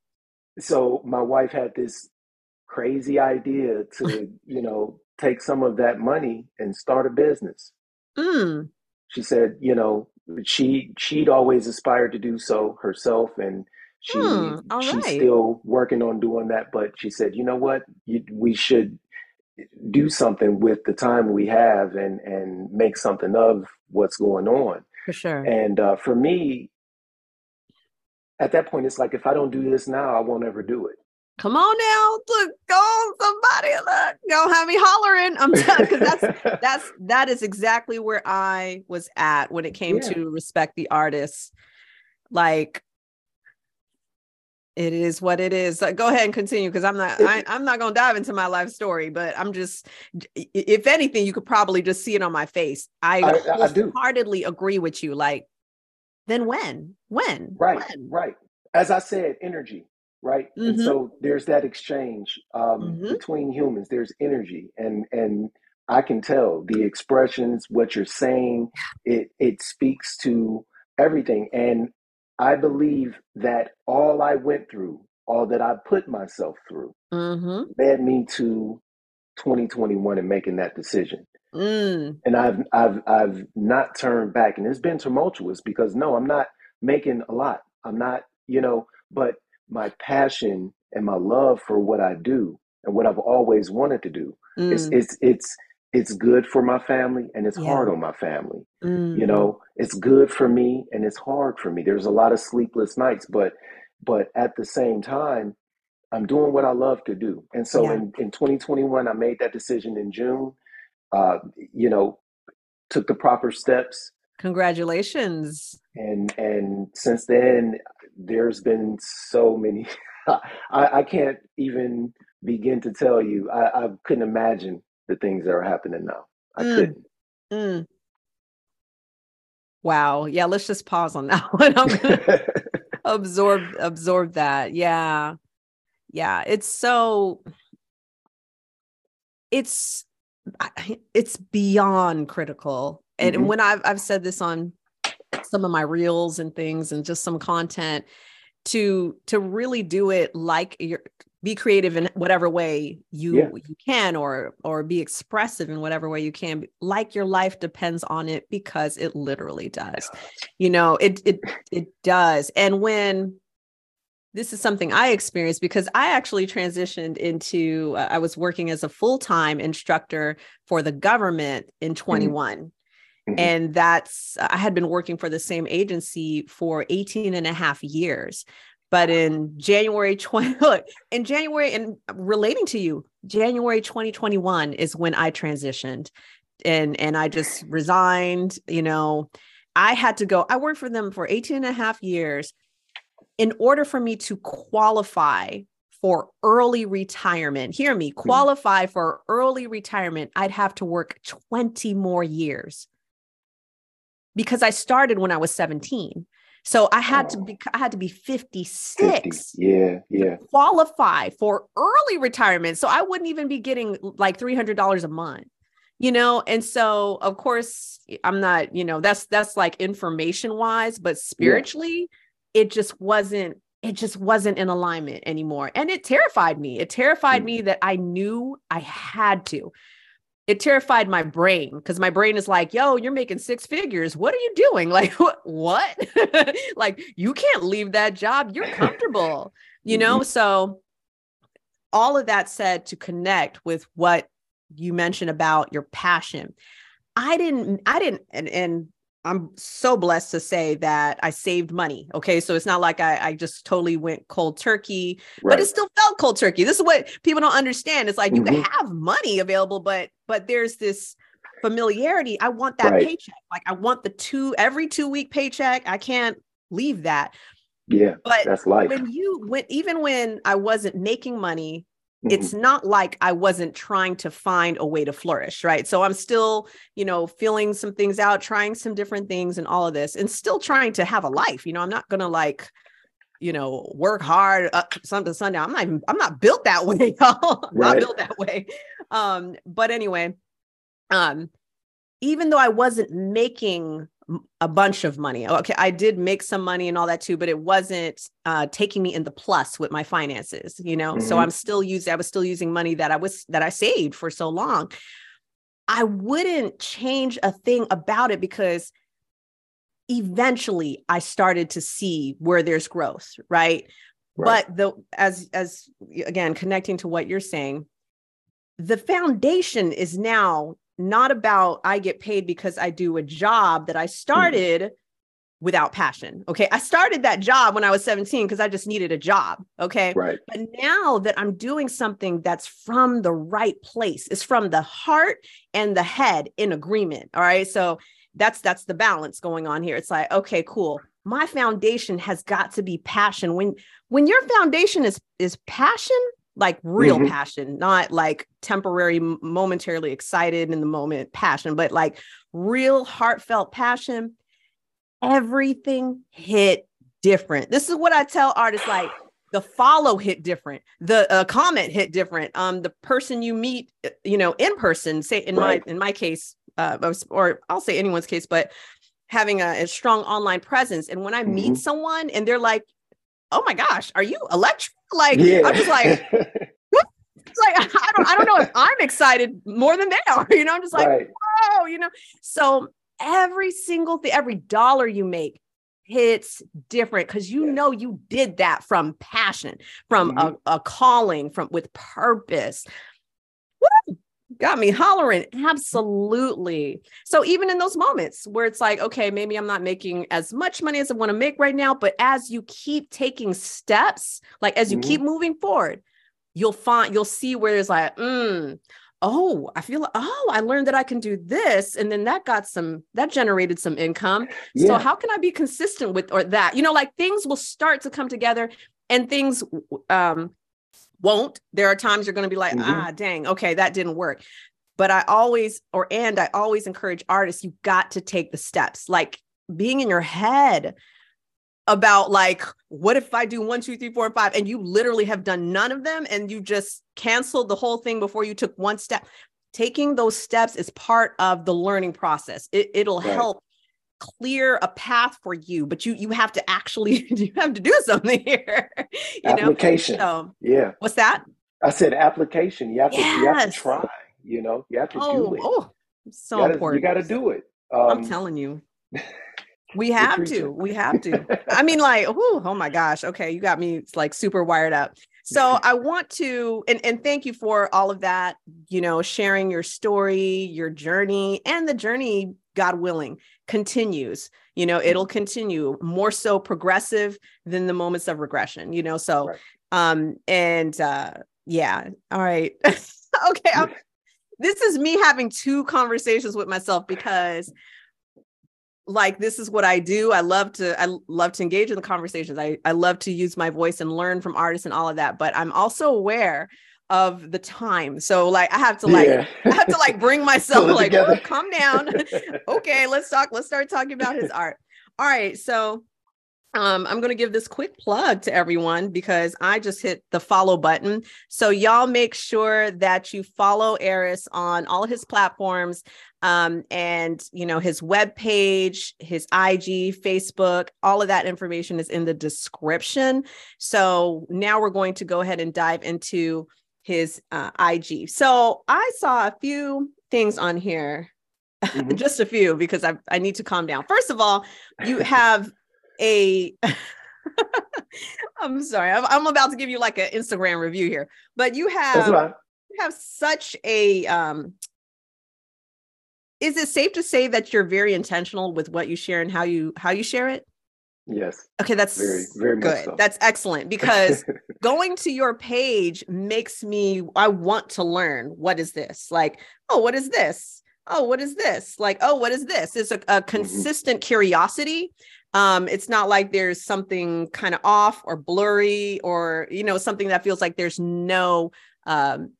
So my wife had this crazy idea to, you know, take some of that money and start a business. mm, She said, you know, she she'd always aspired to do so herself, and she mm. All she's right. still working on doing that. But she said, you know what, you, we should do something with the time we have and and make something of what's going on. For sure. And uh, for me, at that point, it's like if I don't do this now, I won't ever do it. Come on now. Look, go on, somebody. Look, don't have me hollering. I'm telling because that's that's that is exactly where I was at when it came yeah, to respect the artists. Like it is what it is. Like, go ahead and continue because I'm not I, i'm not gonna dive into my life story, but I'm just if anything, you could probably just see it on my face. I I I do. wholeheartedly agree with you. Like, then when? When? Right, When? right. As I said, energy, right? Mm-hmm. so there's that exchange um, Mm-hmm. between humans. There's energy, and and I can tell the expressions, what you're saying. It it speaks to everything, and I believe that all I went through, all that I put myself through, Mm-hmm. led me to 2021 and making that decision. Mm. and I've I've I've not turned back, and it's been tumultuous because no, I'm not making a lot. I'm not, you know, but my passion and my love for what I do and what I've always wanted to do is Mm. it's it's it's good for my family and it's Yeah. hard on my family. You Mm-hmm. know, it's good for me and it's hard for me. There's a lot of sleepless nights, but but at the same time, I'm doing what I love to do. And so Yeah. in in 2021, I made that decision in June. Uh, you know, took the proper steps Congratulations. and and since then there's been so many I, I can't even begin to tell you I, I couldn't imagine the things that are happening now i Mm. couldn't Mm. Wow. Yeah, let's just pause on that one. I'm gonna absorb absorb that. Yeah. Yeah. It's so it's it's beyond critical. And and hmm when I've I've said this on some of my reels and things and just some content to to really do it like you're be creative in whatever way yeah. you you can or or be expressive in whatever way you can. Like your life depends on it because it literally does. You know it it it does. And when this is something I experienced because I actually transitioned into uh, I was working as a full-time instructor for the government in hmm 21 hmm and that's i had been working for the same agency for 18 and a half years but in january 20 look in january and relating to you january 2021 is when i transitioned and and i just resigned you know. I had to go i worked for them for 18 and a half years in order for me to qualify for early retirement. Hear me hmm qualify for early retirement i'd have to work 20 more years. Because I started when I was 17. So I had to oh be I had to be 50 56 yeah to yeah qualify for early retirement. So I wouldn't even be getting like $300 a month. you know and so of course i'm not you know that's that's like information wise but spiritually yeah. it just wasn't it just wasn't in alignment anymore and it terrified me it terrified mm. me that i knew i had to it terrified my brain because my brain is like yo you're making six figures. What are you doing? Like what? Like you can't leave that job. You're comfortable. You know? Mm-hmm. so all of that said to connect with what you mentioned about your passion. I didn't, I didn't, and, and I'm so blessed to say that I saved money. Okay. So it's not like I, I just totally went cold turkey, right. but it still felt cold turkey. This is what people don't understand. It's like mm-hmm. you can have money available, but but there's this familiarity. I want that right. paycheck. Like I want the two every two week paycheck. I can't leave that. Yeah. But that's life. When you when even when I wasn't making money, it's mm-hmm. not like I wasn't trying to find a way to flourish, right? So I'm still, you know, feeling some things out, trying some different things and all of this, and still trying to have a life. You know, I'm not gonna like, you know, work hard uh, Sunday to Sunday. I'm not even, I'm not built that way, y'all. I'm right. not built that way. Um, but anyway, um, even though I wasn't making a bunch of money. Okay, I did make some money and all that too, but it wasn't uh, taking me in the plus with my finances, you know. Mm-hmm. So I'm still using I was still using money that I was that I saved for so long. I wouldn't change a thing about it because eventually I started to see where there's growth, right? right? But the as as again connecting to what you're saying, the foundation is now not about I get paid because I do a job that I mm-hmm. started mm. without passion. Okay. I started that job when I was 17 because I just needed a job. Okay. Right. But now that I'm doing something that's from the right place, it's from the heart and the head in agreement. All right. So that's that's the balance going on here. It's like, okay, cool. My foundation has got to be passion. When when your foundation is is passion, like real mm-hmm. passion, not like temporary, momentarily excited in the moment passion, but like real heartfelt passion. Everything hit different. This is what I tell artists like the follow hit different, the uh, comment hit different. Um, the person you meet, uh, you know, in person, say in right. my in my case, uh, or I'll say anyone's case, but having a, a strong online presence. And when I mm-hmm. meet someone and they're like, "Oh my gosh, are you Electra?" Like yeah. I'm just like, like I don't I don't know if I'm excited more than they are. You know, I'm just like, right. whoa, you know. So every single thing, every dollar you make hits different because you yeah. know you did that from passion, from mm-hmm. a, a calling, from with purpose. Got me hollering absolutely so even in those moments where it's like okay maybe i'm not making as much money as i want to make right now but as you keep taking steps like as you mm-hmm. keep moving forward you'll find you'll see where there's like mm, oh i feel like oh i learned that i can do this and then that got some that generated some income yeah. so how can i be consistent with or that you know like things will start to come together and things um won't. There are times you're going to be like, mm-hmm. ah, dang, okay, that didn't work. But I always, or and I always encourage artists, you got to take the steps, like being in your head about like, what if I do one, two, three, four, and five? And you literally have done none of them and you just canceled the whole thing before you took one step. Taking those steps is part of the learning process. It, will right. help clear a path for you, but you you have to actually you have to do something here. You application. Know? So, yeah. What's that? I said application. You have to yes. you have to try. You know, you have to oh, do it. Oh, so you gotta, important. You got to do it. Um, I'm telling you. We have to. We have to. I mean, like, oh, oh my gosh. Okay, you got me it's like super wired up. So I want to, and, and thank you for all of that, you know, sharing your story, your journey, and the journey, God willing, continues. You know, it'll continue more so progressive than the moments of regression, you know. So right. um, and uh yeah, all right. okay. I'm, this is me having two conversations with myself because like this is what I do. I love to I love to engage in the conversations. I I love to use my voice and learn from artists and all of that, but I'm also aware of the time. So like I have to like yeah. I have to like bring myself like oh, calm down. okay, let's talk let's start talking about his art. All right, so um, I'm going to give this quick plug to everyone because I just hit the follow button. So, y'all make sure that you follow Arris on all his platforms um, and, you know, his web page, his IG, Facebook, all of that information is in the description. So, now we're going to go ahead and dive into his uh, IG. So, I saw a few things on here. Mm-hmm. just a few because I, I need to calm down. First of all, you have a I'm sorry. I'm, I'm, about to give you like an Instagram review here, but you have you have such a um is it safe to say that you're very intentional with what you share and how you how you share it? Yes. Okay, that's very very good. So. That's excellent because going to your page makes me I want to learn what is this? Like, oh, what is this? Oh, what is this? Like, oh, what is this? It's a, a mm-hmm. consistent mm-hmm. curiosity um, it's not like there's something kind of off or blurry or you know something that feels like there's no um,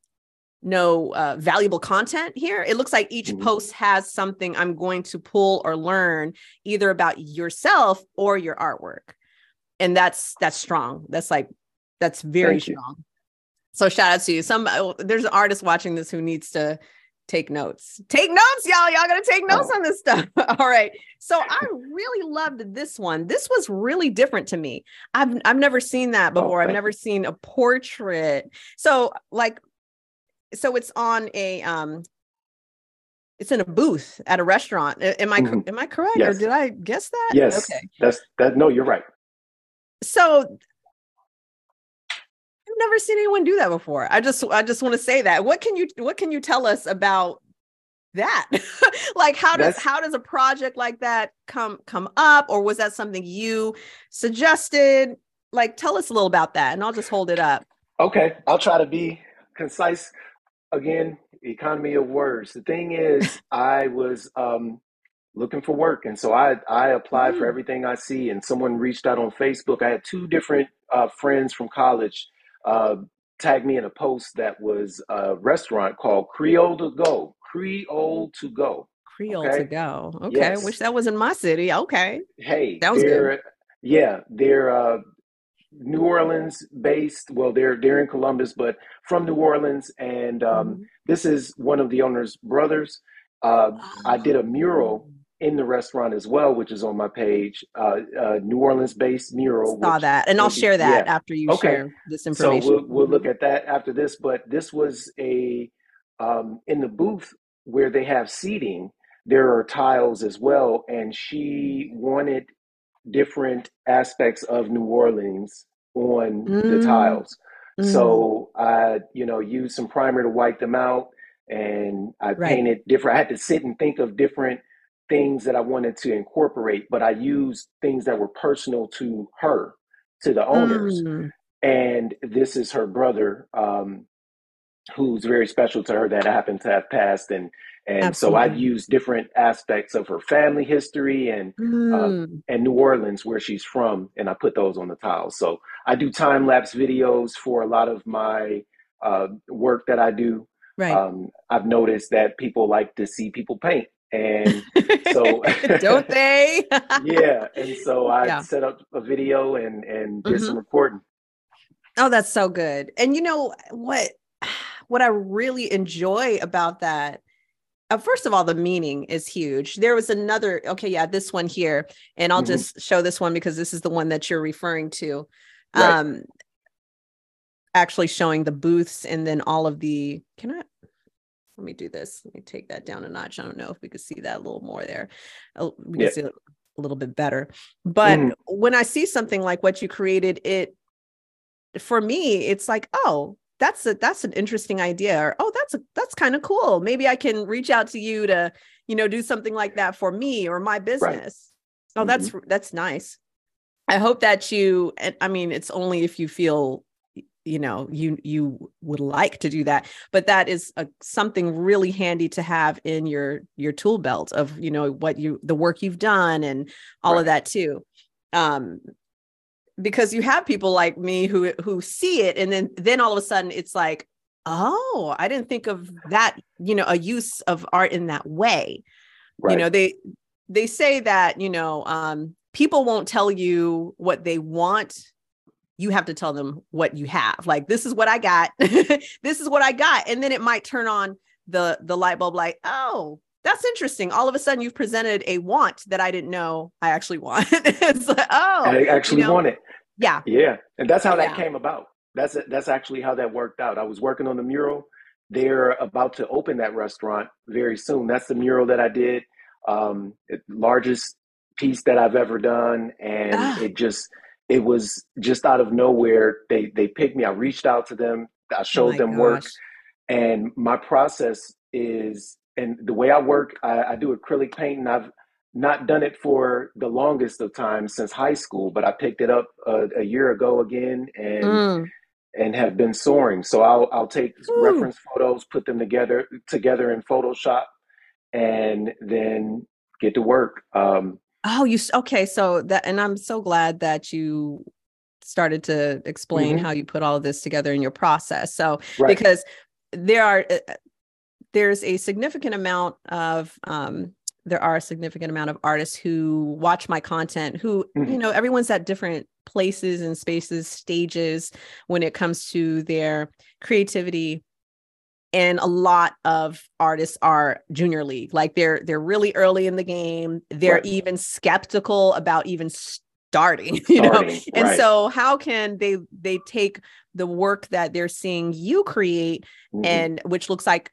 no uh, valuable content here. It looks like each mm-hmm. post has something I'm going to pull or learn either about yourself or your artwork, and that's that's strong. That's like that's very Thank strong. You. So shout out to you. Some uh, there's an artist watching this who needs to take notes. Take notes, y'all. Y'all gotta take notes oh. on this stuff. All right. So I really loved this one. This was really different to me. I've I've never seen that oh, before. Oh, I've never seen a portrait. So like, so it's on a um it's in a booth at a restaurant. Am I mm-hmm. am I correct? Yes. Or did I guess that? Yes. Okay. That's that no, you're right. So I've never seen anyone do that before. I just I just want to say that. What can you what can you tell us about that? like how does That's... how does a project like that come come up or was that something you suggested? Like tell us a little about that and I'll just hold it up. Okay, I'll try to be concise. Again, economy of words. The thing is, I was um, looking for work, and so I I applied mm. for everything I see. And someone reached out on Facebook. I had two different uh, friends from college uh, tagged me in a post that was a restaurant called Creole to Go. Creole to Go. Creole okay? to Go. Okay. Yes. Wish that was in my city. Okay. Hey, that was good. Yeah, they're uh, New Orleans based. Well, they're they're in Columbus, but from New Orleans, and um, mm-hmm. this is one of the owner's brothers. Uh, I did a mural in the restaurant as well, which is on my page, uh, uh, New Orleans based mural. Saw that, and I'll share that yeah. after you okay. share this information. So we'll, we'll, look at that after this. But this was a um, in the booth where they have seating. There are tiles as well, and she wanted different aspects of New Orleans on mm. the tiles. Mm. So I, you know, used some primer to wipe them out, and I right. painted different. I had to sit and think of different things that I wanted to incorporate, but I used things that were personal to her, to the owners. Mm. And this is her brother, um, who's very special to her that happened to have passed. And and so I used different aspects of her family history and mm. uh, and New Orleans, where she's from, and I put those on the tiles. So I do time lapse videos for a lot of my uh, work that I do. Right. Um, I've noticed that people like to see people paint and so don't they? yeah. And so I yeah. set up a video and and did mm-hmm. some recording. Oh, that's so good. And you know what what I really enjoy about that uh, first of all, the meaning is huge. There was another, okay, yeah, this one here, and I'll mm-hmm. just show this one because this is the one that you're referring to. Right. Um, actually showing the booths and then all of the. Can I? let me do this. Let me take that down a notch. I don't know if we could see that a little more there. We can yeah. see it a little bit better. But mm. when I see something like what you created, it for me, it's like, oh, that's a that's an interesting idea. Or oh, that's a that's kind of cool. Maybe I can reach out to you to, you know, do something like that for me or my business. Right. Oh, mm-hmm. that's that's nice. I hope that you I mean, it's only if you feel you know you you would like to do that but that is a, something really handy to have in your your tool belt of you know what you the work you've done and all right. of that too um because you have people like me who who see it and then then all of a sudden it's like oh i didn't think of that you know a use of art in that way. Right. you know they they say that you know um people won't tell you what they want. You have to tell them what you have. Like this is what i got. This is what i got. And then it might turn on the the light bulb like oh that's interesting all of a sudden you've presented a want that i didn't know i actually want it's like oh i actually you know? want it yeah yeah and that's how that yeah. came about that's that's actually how that worked out i was working on the mural they're about to open that restaurant very soon that's the mural that i did um largest piece that i've ever done and ah. it just it was just out of nowhere. They they picked me. I reached out to them. I showed oh them gosh. work, and my process is and the way I work. I, I do acrylic painting. I've not done it for the longest of time since high school, but I picked it up a, a year ago again, and mm. and have been soaring. So I'll I'll take Ooh. reference photos, put them together together in Photoshop, and then get to work. Um, Oh, you okay? So that, and I'm so glad that you started to explain mm-hmm. how you put all of this together in your process. So right. because there are uh, uh, there's a significant amount of um, there are a significant amount of artists who watch my content who mm-hmm. you know everyone's at different places and spaces stages when it comes to their creativity and a lot of artists are junior league like they're they're really early in the game they're right. even skeptical about even starting you know and right. so how can they they take the work that they're seeing you create mm-hmm. and which looks like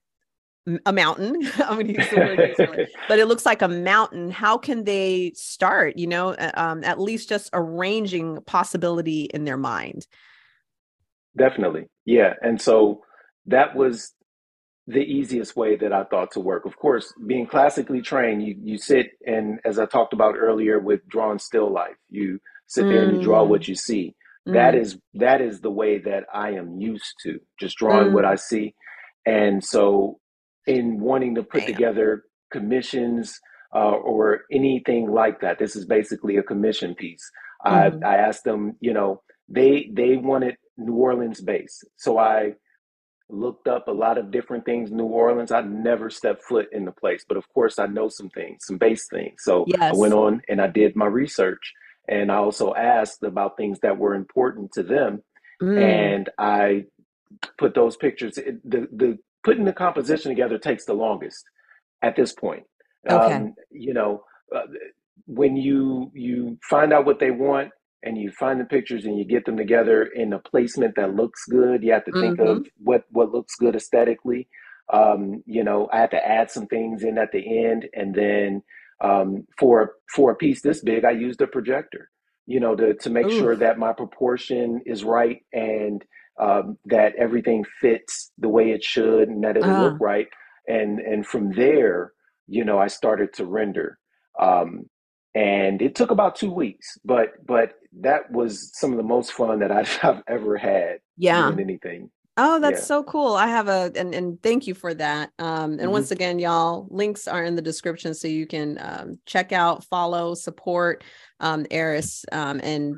a mountain i'm going to use the word but it looks like a mountain how can they start you know um, at least just arranging possibility in their mind definitely yeah and so that was the easiest way that I thought to work. Of course, being classically trained, you, you sit and as I talked about earlier with drawing still life, you sit there and you draw what mm. you see. Mm. That is that is the way that I am used to, just drawing mm. what I see. And so in wanting to put Damn. together commissions uh, or anything like that, this is basically a commission piece. Mm. I, I asked them, you know, they they wanted New Orleans base. So I looked up a lot of different things new orleans i never stepped foot in the place but of course i know some things some base things so yes. i went on and i did my research and i also asked about things that were important to them mm. and i put those pictures the the putting the composition together takes the longest at this point okay. Um, you know uh, when you you find out what they want and you find the pictures and you get them together in a placement that looks good. You have to think mm-hmm. of what what looks good aesthetically. Um, you know, I had to add some things in at the end, and then um, for for a piece this big, I used a projector. You know, to to make Ooh. sure that my proportion is right and um, that everything fits the way it should, and that it'll uh. look right. And and from there, you know, I started to render. Um, and it took about two weeks but but that was some of the most fun that i've, I've ever had yeah anything oh that's yeah. so cool i have a and, and thank you for that um and mm-hmm. once again y'all links are in the description so you can um, check out follow support um Arris um and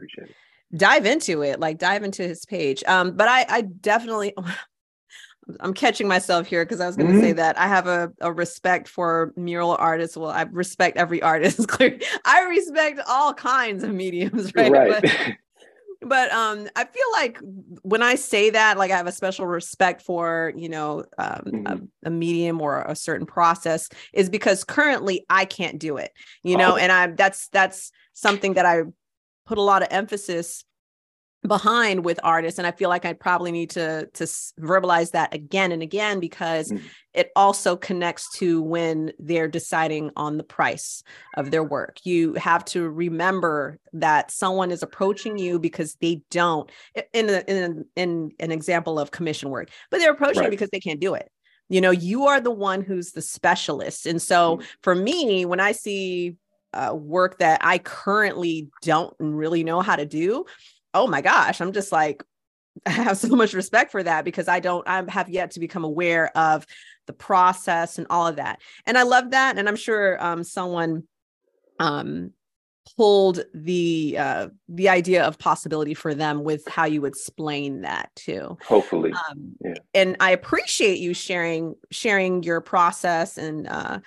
dive into it like dive into his page um but i i definitely I'm catching myself here because I was going to mm-hmm. say that I have a, a respect for mural artists. Well, I respect every artist. Clearly, I respect all kinds of mediums, right? right. But, but um, I feel like when I say that, like I have a special respect for, you know, um, mm-hmm. a, a, medium or a certain process, is because currently I can't do it, you know, oh. and I that's that's something that I put a lot of emphasis behind with artists and i feel like i probably need to to verbalize that again and again because mm-hmm. it also connects to when they're deciding on the price of their work you have to remember that someone is approaching you because they don't in a, in, a, in an example of commission work but they're approaching right. you because they can't do it you know you are the one who's the specialist and so mm-hmm. for me when i see uh, work that I currently don't really know how to do oh my gosh, I'm just like, I have so much respect for that because I don't, I have yet to become aware of the process and all of that. And I love that. And I'm sure um, someone um, pulled the uh, the idea of possibility for them with how you explain that too. Hopefully, um, yeah. And I appreciate you sharing sharing your process and uh,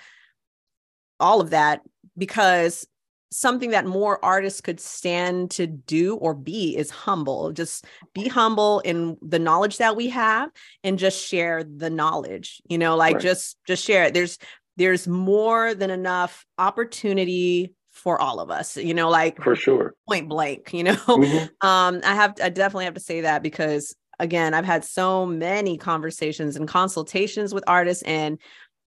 all of that because something that more artists could stand to do or be is humble. Just be humble in the knowledge that we have and just share the knowledge. You know, like right. just just share it. There's there's more than enough opportunity for all of us you know like for sure point blank you know mm-hmm. um i have i definitely have to say that because again i've had so many conversations and consultations with artists and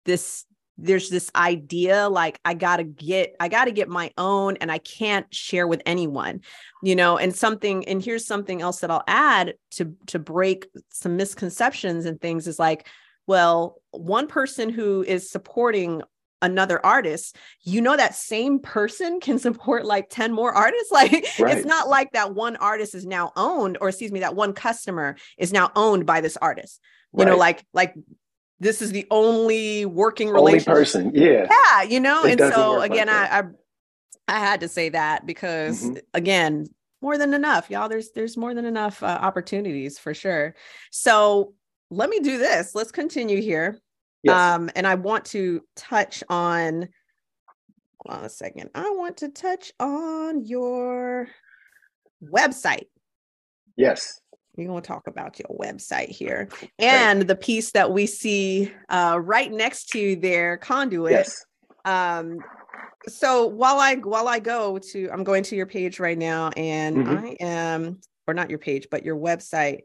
this there's this idea like i gotta get i gotta get my own and i can't share with anyone you know and something and here's something else that i'll add to to break some misconceptions and things is like well one person who is supporting another artist you know that same person can support like 10 more artists like right. it's not like that one artist is now owned or excuse me that one customer is now owned by this artist you right. know like like this is the only working relationship. Only person, yeah. Yeah, you know, it and so again, like I, I I had to say that because mm-hmm. again, more than enough, y'all. There's there's more than enough uh, opportunities for sure. So let me do this. Let's continue here. Yes. Um, and I want to touch on. Hold on a second. I want to touch on your website. Yes we're going to talk about your website here and the piece that we see uh, right next to their conduit. Yes. Um, so while I while I go to, I'm going to your page right now, and mm-hmm. I am, or not your page, but your website.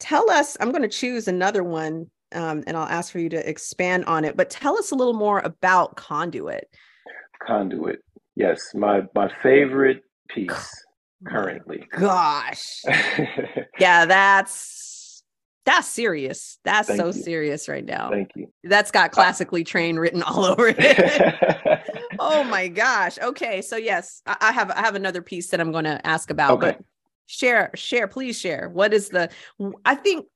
Tell us. I'm going to choose another one, um, and I'll ask for you to expand on it. But tell us a little more about conduit. Conduit. Yes, my my favorite piece currently. Gosh. yeah, that's that's serious. That's Thank so you. serious right now. Thank you. That's got classically trained written all over it. oh my gosh. Okay, so yes, I have I have another piece that I'm going to ask about, okay. but share share please share. What is the I think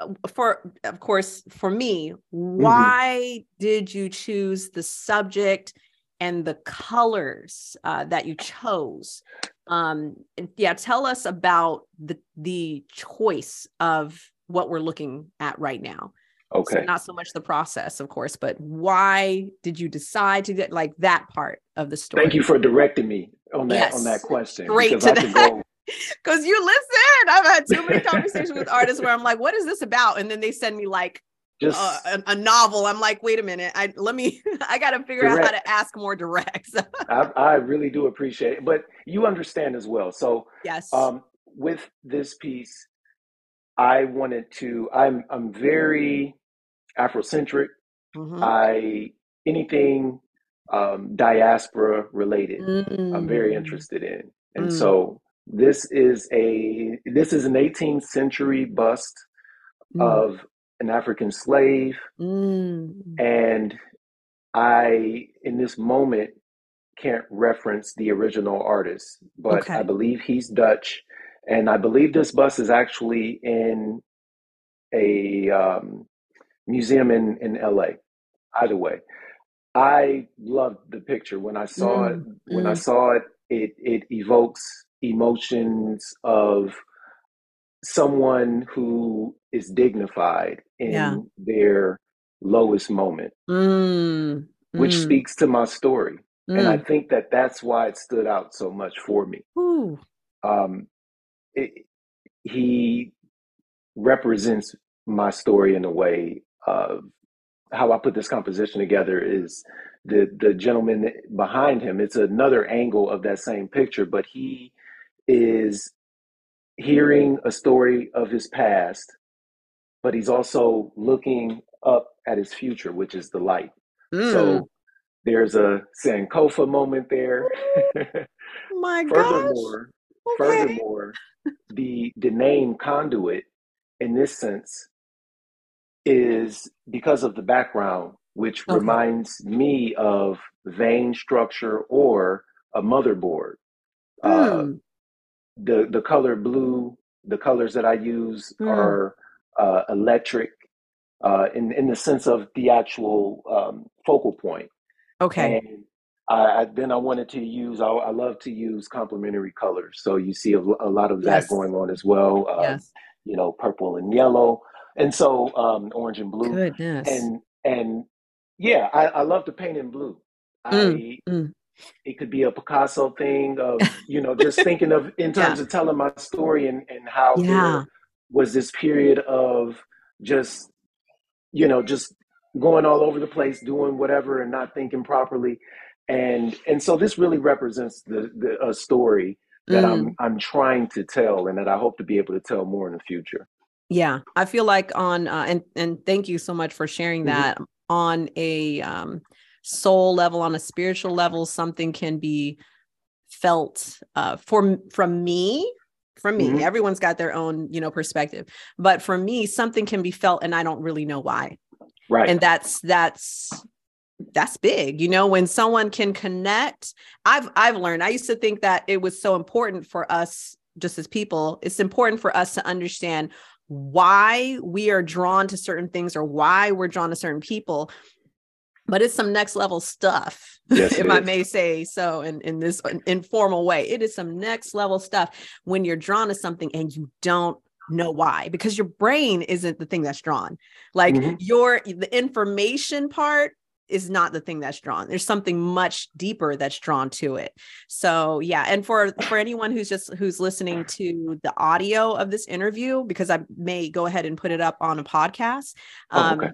uh, for of course for me, mm-hmm. why mm-hmm. did you choose the subject and the colors uh, that you chose. Um, yeah, tell us about the the choice of what we're looking at right now. Okay. So not so much the process, of course, but why did you decide to get like that part of the story? Thank you for directing me on that yes. on that question. Straight to I that. Because you listen, I've had too many conversations with artists where I'm like, "What is this about?" And then they send me like just uh, a, a, novel. I'm like, wait a minute. I let me. I got to figure direct. out how to ask more direct. I, I, really do appreciate it, but you understand as well. So yes, um, with this piece, I wanted to. I'm I'm very Afrocentric. Mm-hmm. I anything um, diaspora related. Mm. I'm very mm. interested in, and mm. so this is a this is an 18th century bust mm. of an African slave. Mm. And I, in this moment, can't reference the original artist, but okay. I believe he's Dutch. And I believe this bus is actually in a um, museum in, in LA. Either way, I loved the picture when I saw mm. it. When mm. I saw it, it it evokes emotions of someone who is dignified in yeah. their lowest moment, mm, which mm. speaks to my story. Mm. And I mm. think that that's why it stood out so much for me. Um, it, he represents my story in a way of how I put this composition together is the the gentleman behind him. It's another angle of that same picture, but he is hearing a story of his past, but he's also looking up at his future, which is the light. Mm. So there's a Sankofa moment there. My furthermore, gosh. Okay. Furthermore, the the name conduit in this sense is because of the background, which okay. reminds me of vein structure or a motherboard. Mm. Uh, hmm the the color blue, the colors that I use mm. are uh, electric uh, in in the sense of the actual um, focal point. Okay. And I, I, then I wanted to use. I, I, love to use complementary colors, so you see a, a lot of that yes. going on as well. Um, yes. You know, purple and yellow, and so um, orange and blue. Goodness. And and yeah, I, I love to paint in blue. Mm, I mm. It could be a Picasso thing of you know just thinking of in terms yeah. of telling my story and and how yeah. was this period of just you know just going all over the place doing whatever and not thinking properly and and so this really represents the, the a story that mm. I'm I'm trying to tell and that I hope to be able to tell more in the future. Yeah, I feel like on uh, and and thank you so much for sharing mm-hmm. that mm-hmm. on a um, soul level, on a spiritual level, something can be felt uh, for from me. From me, mm-hmm. everyone's got their own, you know, perspective. But for me, something can be felt, and I don't really know why. Right. And that's that's that's big you know when someone can connect i've i've learned i used to think that it was so important for us just as people it's important for us to understand why we are drawn to certain things or why we're drawn to certain people but it's some next level stuff yes, if i may say so in, in this informal way. It is some next level stuff when you're drawn to something and you don't know why because your brain isn't the thing that's drawn. Like mm-hmm. your the information part is not the thing that's drawn. There's something much deeper that's drawn to it. So yeah and for for anyone who's just who's listening to the audio of this interview because i may go ahead and put it up on a podcast oh, um, okay.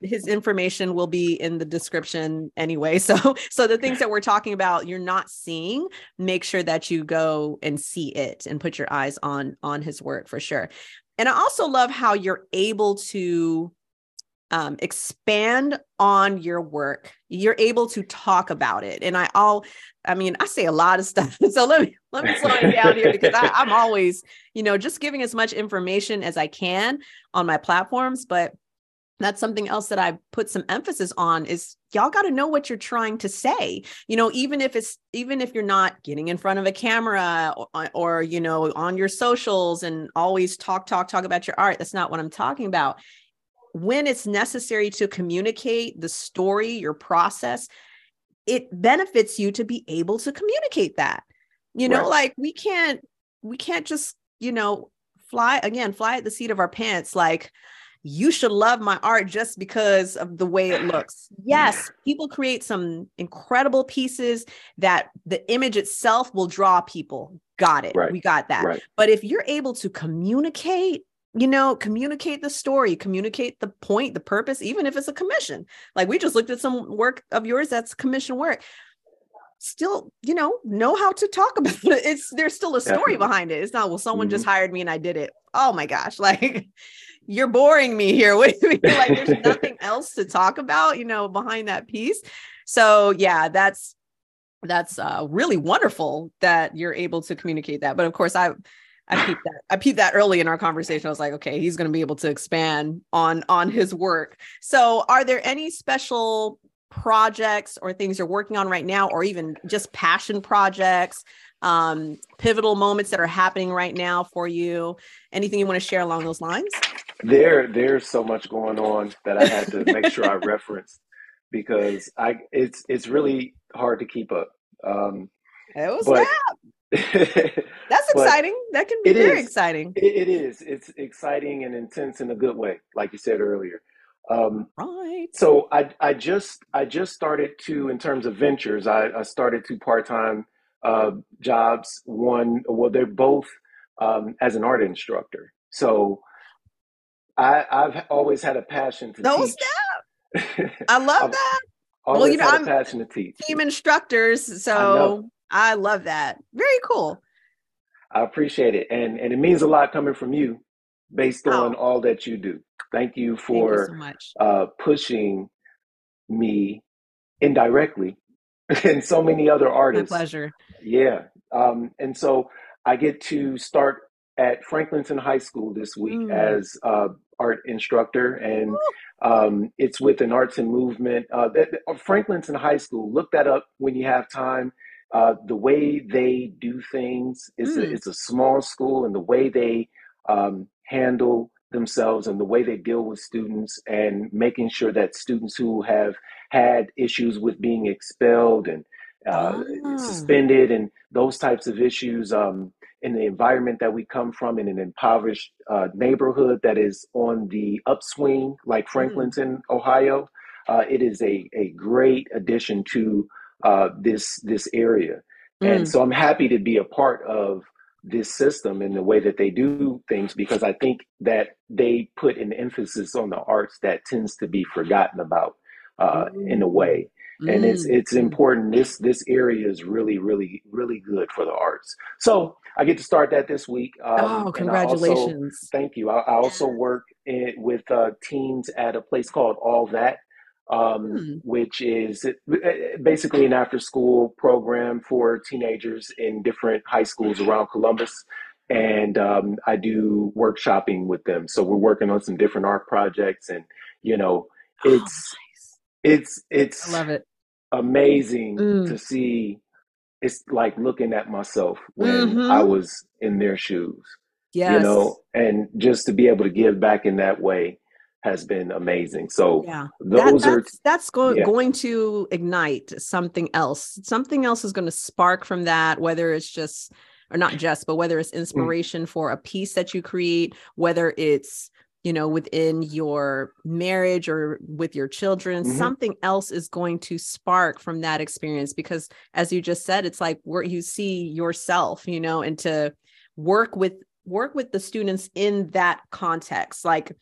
His information will be in the description anyway. So so the things that we're talking about you're not seeing make sure that you go and see it and put your eyes on on his work for sure. And i also love how you're able to um, expand on your work. You're able to talk about it. And i all i mean i say a lot of stuff. So let me let me slow down here because I, i'm always you know just giving as much information as i can on my platforms. But that's something else that I put some emphasis on is y'all got to know what you're trying to say. You know, even if it's even if you're not getting in front of a camera or, or, you know on your socials and always talk talk talk about your art. That's not what I'm talking about when it's necessary to communicate the story, your process, it benefits you to be able to communicate that. You know, right. like we can't we can't just, you know, fly again, fly at the seat of our pants like you should love my art just because of the way it looks. Yes, people create some incredible pieces that the image itself will draw people. Got it. Right. We got that. Right. But if you're able to communicate you know, communicate the story, communicate the point, the purpose, even if it's a commission. Like we just looked at some work of yours that's commission work. Still, you know, know how to talk about it. It's there's still a story behind it. It's not, well, someone mm-hmm. just hired me and I did it. Oh my gosh, like you're boring me here. What do you mean? Like there's nothing else to talk about, you know, behind that piece. So yeah, that's that's uh, really wonderful that you're able to communicate that. But of course, I I peeped that. I peeped that early in our conversation. I was like, okay, he's going to be able to expand on on his work. So, are there any special projects or things you're working on right now, or even just passion projects, um, pivotal moments that are happening right now for you? Anything you want to share along those lines? There, there's so much going on that I had to make sure I referenced because I it's it's really hard to keep up. Um, it was but, That's exciting. That can be very is. exciting. It, it is. It's exciting and intense in a good way, like you said earlier. Um, right. So I I just I just started to in terms of ventures. I, I started two part time uh, jobs. One well, they're both um, as an art instructor. So I I've always had a passion to no teach. Step. I love that. well, you know, I'm passion to teach. Team instructors, so I love that. Very cool. I appreciate it. And and it means a lot coming from you based on oh. all that you do. Thank you for Thank you so uh, pushing me indirectly and so many other artists. My pleasure. Yeah. Um, and so I get to start at Franklinton High School this week mm. as uh, art instructor, and um, it's with an arts and movement. Uh, Franklinton High School. Look that up when you have time. Uh, the way they do things is mm. a, it's a small school, and the way they um, handle themselves and the way they deal with students, and making sure that students who have had issues with being expelled and uh, oh. suspended and those types of issues um, in the environment that we come from in an impoverished uh, neighborhood that is on the upswing, like mm. Franklinton, mm. Ohio. Uh, it is a, a great addition to uh, this this area. Mm. And so I'm happy to be a part of this system and the way that they do things because I think that they put an emphasis on the arts that tends to be forgotten about uh, in a way. And it's mm. it's important. This this area is really really really good for the arts. So I get to start that this week. Um, oh, congratulations! Also, thank you. I, I also work in, with uh, teens at a place called All That, um, hmm. which is basically an after school program for teenagers in different high schools around Columbus. And um, I do workshopping with them. So we're working on some different art projects, and you know, it's oh. It's it's I love it. amazing mm. to see. It's like looking at myself when mm-hmm. I was in their shoes. Yes. You know, and just to be able to give back in that way has been amazing. So yeah, those that, that's, are that's go- yeah. going to ignite something else. Something else is going to spark from that, whether it's just or not just, but whether it's mm. inspiration mm. for a piece that you create, whether it's you know within your marriage or with your children mm-hmm. something else is going to spark from that experience because as you just said it's like where you see yourself you know and to work with work with the students in that context like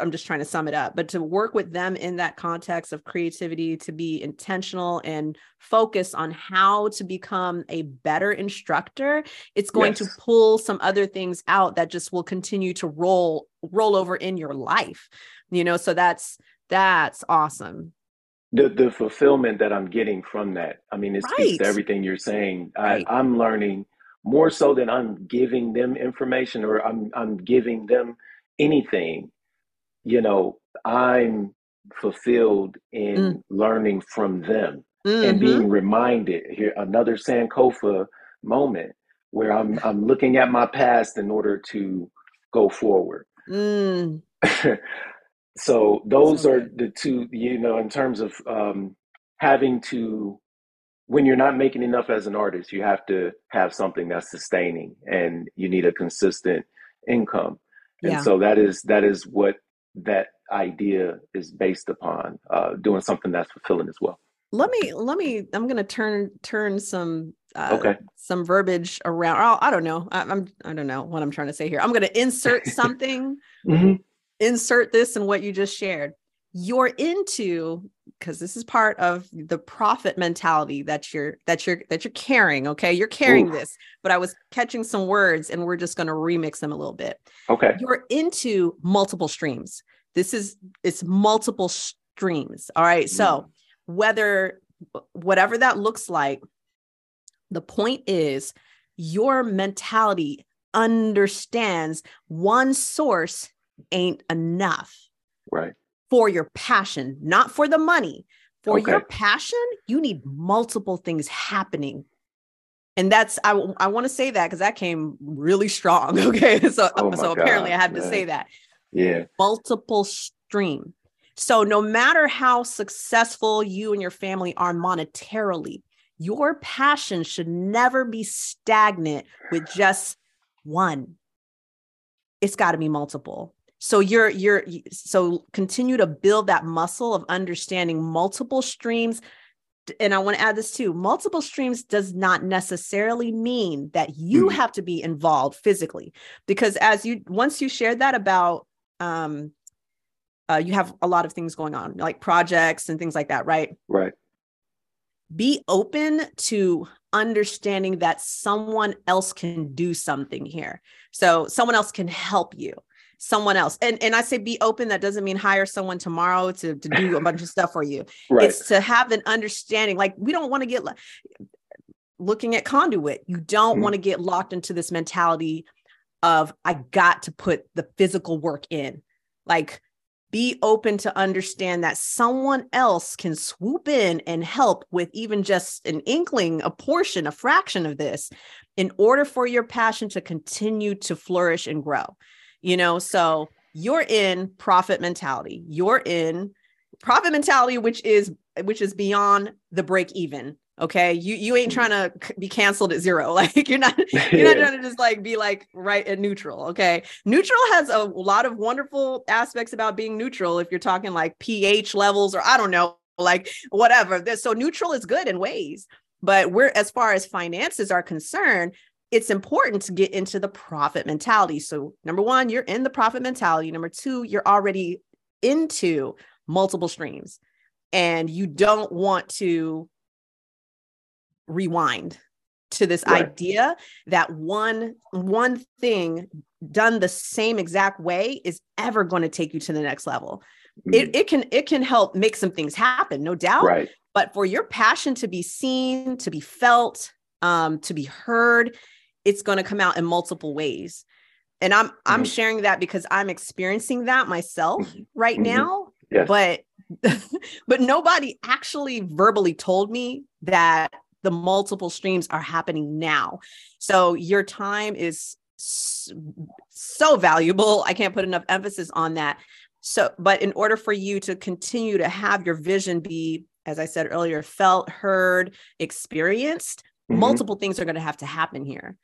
I'm just trying to sum it up, but to work with them in that context of creativity, to be intentional and focus on how to become a better instructor, it's going yes. to pull some other things out that just will continue to roll roll over in your life. You know, so that's that's awesome. The the fulfillment that I'm getting from that, I mean, it right. speaks to everything you're saying. Right. I, I'm learning more so than I'm giving them information or I'm I'm giving them anything you know, I'm fulfilled in mm. learning from them mm-hmm. and being reminded here another Sankofa moment where I'm I'm looking at my past in order to go forward. Mm. so those so are the two, you know, in terms of um, having to when you're not making enough as an artist, you have to have something that's sustaining and you need a consistent income. And yeah. so that is that is what that idea is based upon uh, doing something that's fulfilling as well let me let me i'm going to turn turn some uh, okay. some verbiage around oh, i don't know. I, i'm i don't know what i'm trying to say here. I'm going to insert something. Mm-hmm. insert this in what you just shared. You're into because this is part of the profit mentality that you're that you're that you're carrying okay? You're carrying Ooh. this but i was catching some words and we're just going to remix them a little bit. Okay. You're into multiple streams. This is it's multiple streams all right? So mm. whether whatever that looks like the point is your mentality understands one source ain't enough right for your passion, not for the money. For okay. your passion, you need multiple things happening. And that's I I want to say that because that came really strong. Okay. So oh so God, apparently I had man. to say that. Yeah. Multiple stream. So no matter how successful you and your family are monetarily, your passion should never be stagnant with just one. It's got to be multiple. So you're you're so continue to build that muscle of understanding multiple streams. And I want to add this too multiple streams does not necessarily mean that you mm-hmm. have to be involved physically. Because as you once you shared that about um uh, you have a lot of things going on like projects and things like that right? Right be open to understanding that someone else can do something here so someone else can help you someone else. And and I say be open. That doesn't mean hire someone tomorrow to, to do a bunch of stuff for you. Right. It's to have an understanding. Like we don't want to get looking at conduit. You don't mm want to get locked into this mentality of I got to put the physical work in. Like be open to understand that someone else can swoop in and help with even just an inkling, a portion, a fraction of this in order for your passion to continue to flourish and grow you know? So you're in profit mentality. You're in profit mentality which is which is beyond the break even okay you you ain't mm-hmm. trying to be canceled at zero like you're not you're not trying to just like be like right at neutral okay neutral has a lot of wonderful aspects about being neutral if you're talking like ph levels or i don't know like whatever. So neutral is good in ways, but we're as far as finances are concerned, it's important to get into the profit mentality. So number one, you're in the profit mentality. Number two, you're already into multiple streams and you don't want to rewind to this right. idea that one one thing done the same exact way is ever going to take you to the next level mm-hmm. it, it can it can help make some things happen no doubt right but for your passion to be seen to be felt um, to be heard it's going to come out in multiple ways and i'm mm-hmm. i'm sharing that because i'm experiencing that myself mm-hmm. right mm-hmm. now yes. but but nobody actually verbally told me that the multiple streams are happening now. So your time is so valuable. I can't put enough emphasis on that. So, but in order for you to continue to have your vision be, as I said earlier, felt, heard, experienced, mm-hmm. multiple things are going to have to happen here.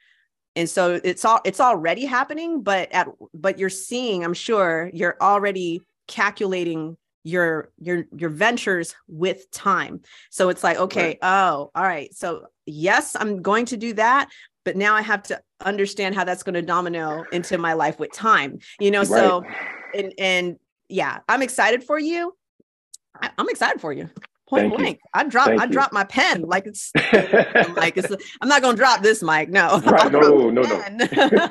And so it's all it's already happening, but at but you're seeing, I'm sure you're already calculating your your your ventures with time so it's like okay right. oh all right so yes i'm going to do that but now i have to understand how that's going to domino into my life with time you know right. so and and yeah i'm excited for you I, am excited for you point Thank blank you. i drop i drop my pen like it's like it's i'm not going to drop this mic no right. no no no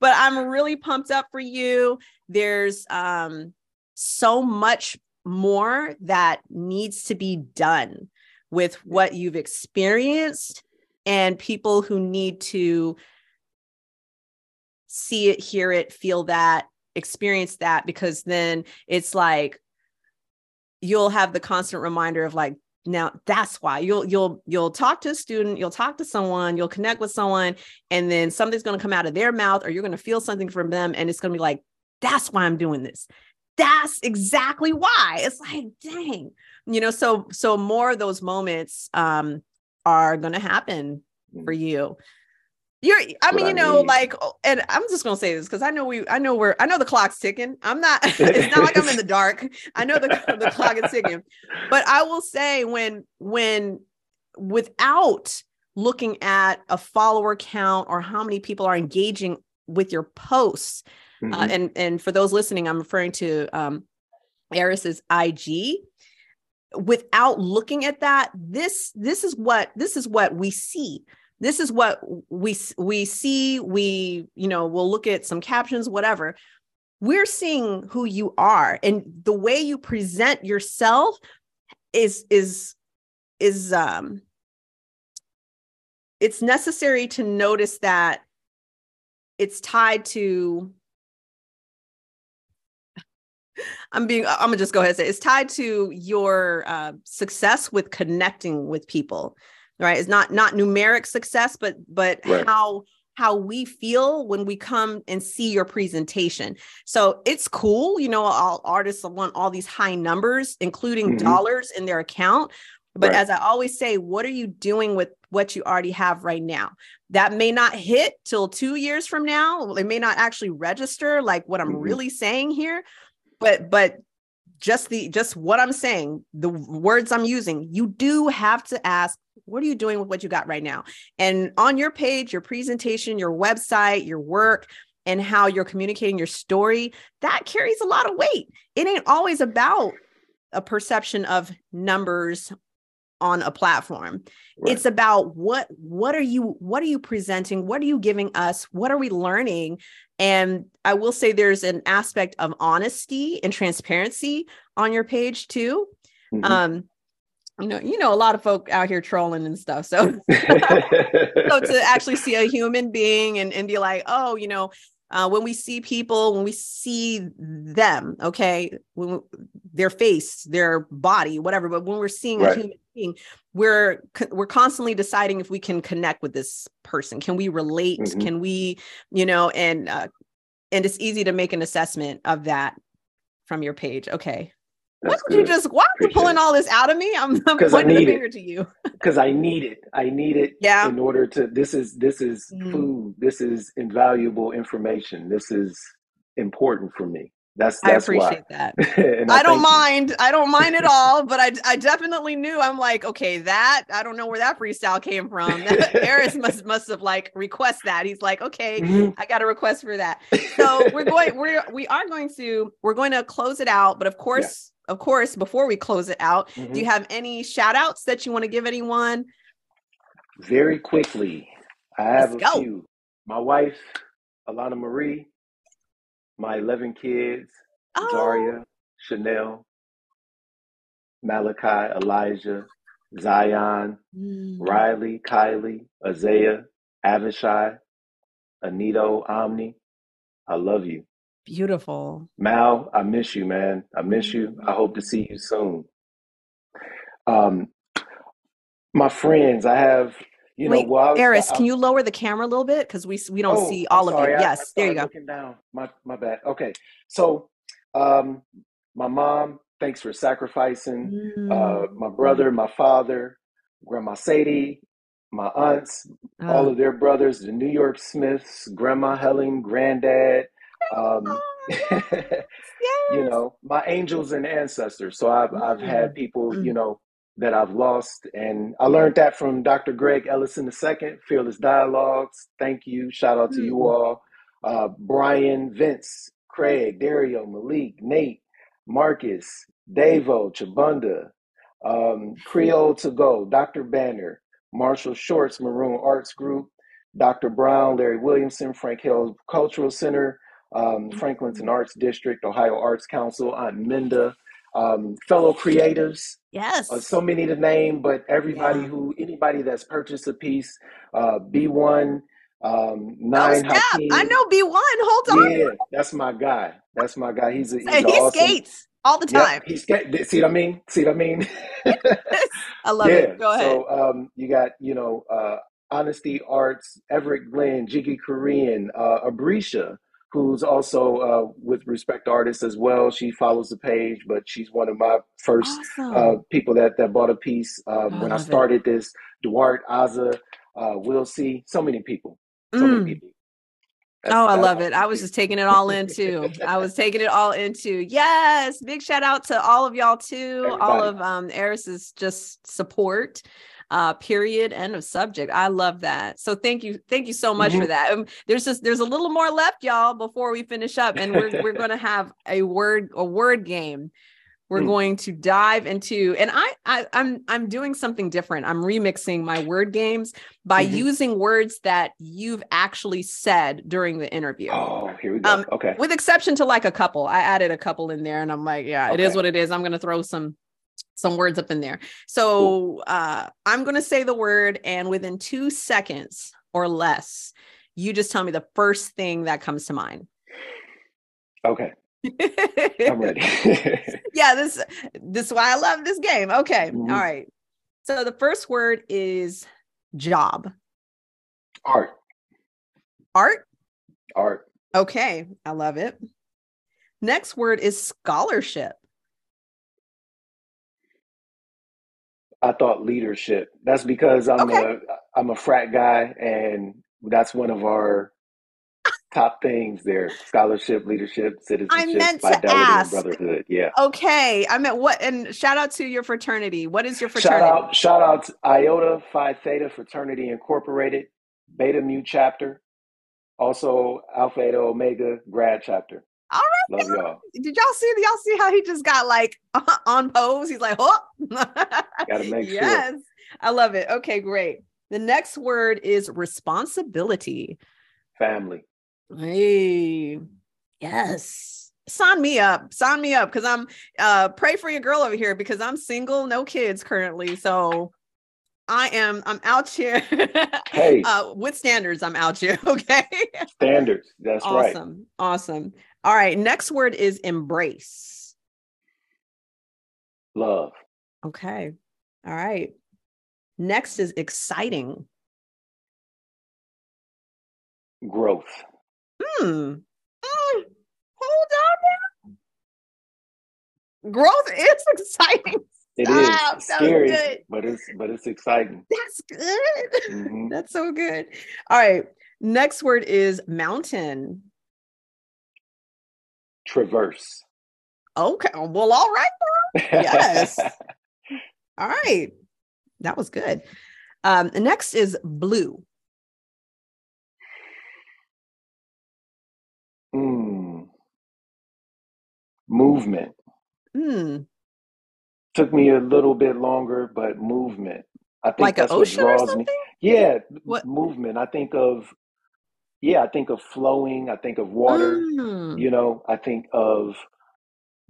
but i'm really pumped up for you there's um so much more that needs to be done with what you've experienced and people who need to see it, hear it, feel that, experience that, because then it's like you'll have the constant reminder of like, now that's why. You'll you'll you'll talk to a student you'll talk to someone you'll connect with someone and then something's going to come out of their mouth or you're going to feel something from them and it's going to be like that's why i'm doing this that's exactly why. It's like dang you know so so more of those moments um are going to happen for mm. you. You're i mean you know like oh, and i'm just going to say this because i know we i know we're i know the clock's ticking. I'm not it's not like i'm in the dark. I know the, the clock is ticking. But i will say when when without looking at a follower count or how many people are engaging with your posts mm-hmm. Uh, and and for those listening, I'm referring to um, Arris's IG. Without looking at that, this this is what this is what we see. This is what we we see. We you know we'll look at some captions, whatever. We're seeing who you are, and the way you present yourself is is is um it's necessary to notice that it's tied to I'm being, I'm gonna just go ahead and say it's tied to your uh, success with connecting with people, right? It's not not numeric success, but but right. how how we feel when we come and see your presentation. So it's cool, you know, all artists want all these high numbers, including mm-hmm. dollars in their account. But right. as I always say, what are you doing with what you already have right now? That may not hit till two years from now. It may not actually register like what I'm mm-hmm. really saying here, but but just the just what i'm saying the words i'm using you do have to ask what are you doing with what you got right now? And on your page your presentation your website your work and how you're communicating your story that carries a lot of weight. It ain't always about a perception of numbers on a platform. Right. it's about what what are you what are you presenting? What are you giving us? What are we learning? And i will say there's an aspect of honesty and transparency on your page too. Mm-hmm. um you know you know a lot of folk out here trolling and stuff. So so to actually see a human being and, and be like oh you know uh, when we see people, when we see them, okay, when, their face, their body, whatever, but when we're seeing right. a human being, we're we're constantly deciding if we can connect with this person. Can we relate? Mm-hmm. Can we, you know, and uh, and it's easy to make an assessment of that from your page. Okay, why would you just why are you pulling all this out of me? I'm, I'm pointing the finger it. to you. Because I need it. I need it yeah. in order to this is this is mm. food. This is invaluable information. This is important for me. That's I that's appreciate why. that. I I don't thank you. mind. I don't mind at all, but I I definitely knew. I'm like, okay, that I don't know where that freestyle came from. Arris must must have like request that. He's like, okay, Mhm. I got a request for that. So we're going, we're we are going to we're going to close it out. But of course, of course, before we close it out, do Mhm. you have any shout outs that you want to give anyone? Very quickly, I have Let's a go. few. My wife, Alana Marie, my 11 kids, Oh, Daria, Chanel, Malachi, Elijah, Zion, mm, Riley, Kylie, Isaiah, Avishai, Anito, Omni. I love you. Beautiful. Mal, I miss you, man. I miss you. I hope to see you soon. Um, my friends, I have, you know, Wait, well, was, Arris, I, can you lower the camera a little bit because we we don't oh, see all of you? sorry. I, Yes, there you go. looking down. My my bad. Okay. So, um, my mom, thanks for sacrificing. Uh, Mm, my brother, my father, Grandma Sadie, my aunts, all uh, of their brothers, the New York Smiths, Grandma Helen, Granddad. Um, oh, yes, you know, my angels and ancestors. So I've I've had Mm, people, you mm, know, that I've lost, and I learned that from Dr. Greg Ellison II, Fearless Dialogues. Thank you. Shout out to you mm. all. Uh, Brian, Vince, Craig, Dario, Malik, Nate, Marcus, Davo, Chabunda, um, Creole to Go, Dr. Banner, Marshall Shorts, Maroon Arts Group, Dr. Brown, Larry Williamson, Frank Hale Cultural Center, um, Franklinton Mm. Arts District, Ohio Arts Council, Aunt Minda, um, fellow creatives, uh, Yes. so many to name, but everybody Yeah. who, anybody that's purchased a piece, uh, B1, um, Oh! I know B one. Hold on. yeah, that's my guy. That's my guy. He's a, he's he awesome. skates all the Yep, time. he skate. See what I mean? See what I mean? I love Yeah. it. Go ahead. So um, you got you know uh, Honesty Arts, Everett Glenn, Jiggy Korean, uh, Abrisha, who's also uh, with Respect Artists as well. She follows the page, but she's one of my first uh, people that that bought a piece um, I when I love it. started this. Duarte, Aza, uh, Will C. So many people. So many Mm. people. That's Oh, I love it. I was just taking it all in too. I was taking it all into. Yes, big shout out to all of y'all too. All of um Arris's just support. Uh, period. End of subject. I love that. So thank you, thank you so much for Mhm. that. Um, there's just there's a little more left, y'all, before we finish up, and we're we're gonna have a word a word game. We're Mm. going to dive into, and I, I I'm I'm doing something different. I'm remixing my word games by Mhm. using words that you've actually said during the interview Oh, here we go. um Okay. with exception to like a couple i added a couple in there and i'm like yeah it is what it is i'm gonna throw some some words up in there so uh i'm gonna say the word and within two seconds or less you just tell me the first thing that comes to mind Okay. I'm ready. yeah this this is why i love this game okay Mhm. all right so the first word is job Art. art Art. okay i love it next word is scholarship I thought leadership. That's because I'm okay a I'm a frat guy, and that's one of our top things there: scholarship, leadership, citizenship, fidelity, and brotherhood. Yeah. Okay, I meant what? And shout out to your fraternity. What is your fraternity? Shout out, shout out to Iota Phi Theta Fraternity Incorporated, Beta Mu chapter, also Alpha Eta Omega grad chapter. All right, Love y'all. Did y'all see? Y'all see how he just got like on pose? He's like, oh, Got to make sure. yes, I love it. Okay, great. The next word is responsibility. Family. Hey, yes. Sign me up. Sign me up because I'm uh pray for your girl over here because I'm single, no kids currently. So I am I'm out here Hey, uh with standards. I'm out here. Okay. standards. That's right. awesome. Awesome. All right. Next word is embrace. Love. Okay. All right. Next is exciting. Growth. Hmm. Mm, Hold on. now. Growth is exciting. It is Stop. That scary, good. but it's but it's exciting. That's good. hmm That's so good. All right. Next word is mountain. Traverse. Okay. Well, all right. Yes. all right. That was good. Um, next is blue. Mm. Movement. Hmm. Took me a little bit longer, but movement. I think Like an that's what draws me. Yeah, What? movement. I think of, yeah, I think of flowing. I think of water. Mm. You know, I think of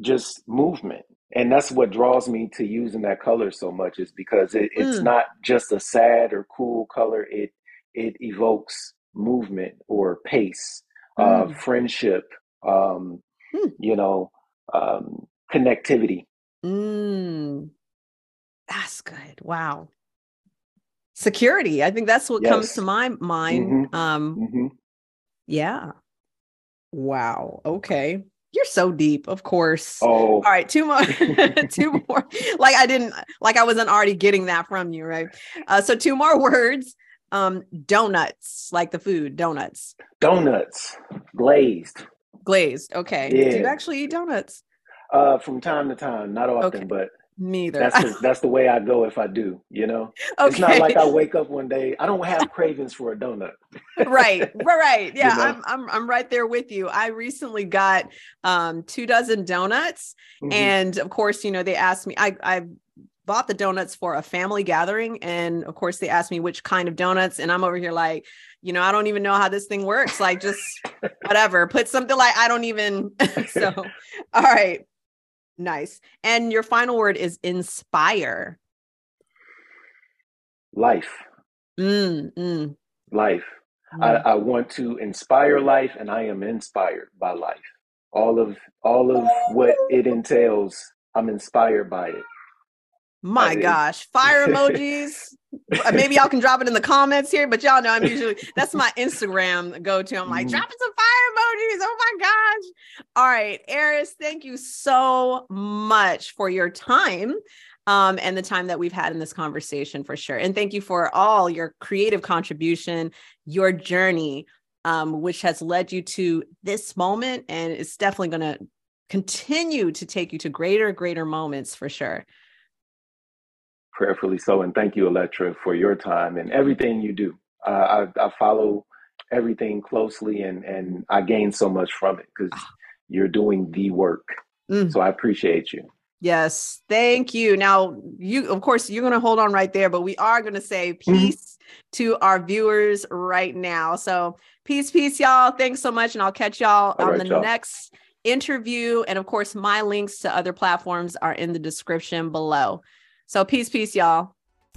just movement. And that's what draws me to using that color so much is because it, it's Mm. not just a sad or cool color. It it evokes movement or pace, uh, Mm. friendship, um, Hmm. you know, um, connectivity. Mm. That's good. Wow. Security. I think that's what comes to my mind. hmm Um, hmm yeah. Wow. Okay. You're so deep, of course. Oh, All right, two more, two more. Like I didn't, like I wasn't already getting that from you, right? Uh, so two more words. Um, donuts, like the food, donuts, donuts, glazed. glazed. Okay. Do you actually eat donuts? Uh, from time to time, not Okay. often, but Me either. that's the that's the way I go if I do. You know, it's not like. I wake up one day. I don't have cravings for a donut. Right, right, right. You Yeah, know. I'm I'm I'm right there with you. I recently got um two dozen donuts, hmm and of course, you know, they asked me. I I bought the donuts for a family gathering, and of course, they asked me which kind of donuts, and I'm over here like, you know, I don't even know how this thing works. Like, just whatever. Put something like I don't even. so, all right, nice. And your final word is inspire. Life, Mm, mm, life. I, mm. I want to inspire life, and I am inspired by life. All of all of what it entails, I'm inspired by it. My I, gosh, fire emojis. Uh, Maybe y'all can drop it in the comments here, but y'all know I'm usually that's my Instagram go to. I'm like, Mhm. dropping some fire emojis. Oh my gosh. All right, Arris, thank you so much for your time. Um, and the time that we've had in this conversation for sure. And thank you for all your creative contribution, your journey, um, which has led you to this moment. And it's definitely going to continue to take you to greater, greater moments for sure. Prayerfully so, and thank you, Electra, for your time and everything you do. Uh, I, I follow everything closely, and and I gain so much from it because you're doing the work. Mm. So I appreciate you. Yes, thank you. Now, you of course you're going to hold on right there, but we are going to say Mhm. peace to our viewers right now. So, peace, peace, y'all. Thanks so much, and I'll catch y'all All on right, the y'all. next interview. And of course, my links to other platforms are in the description below. So, peace, peace, y'all.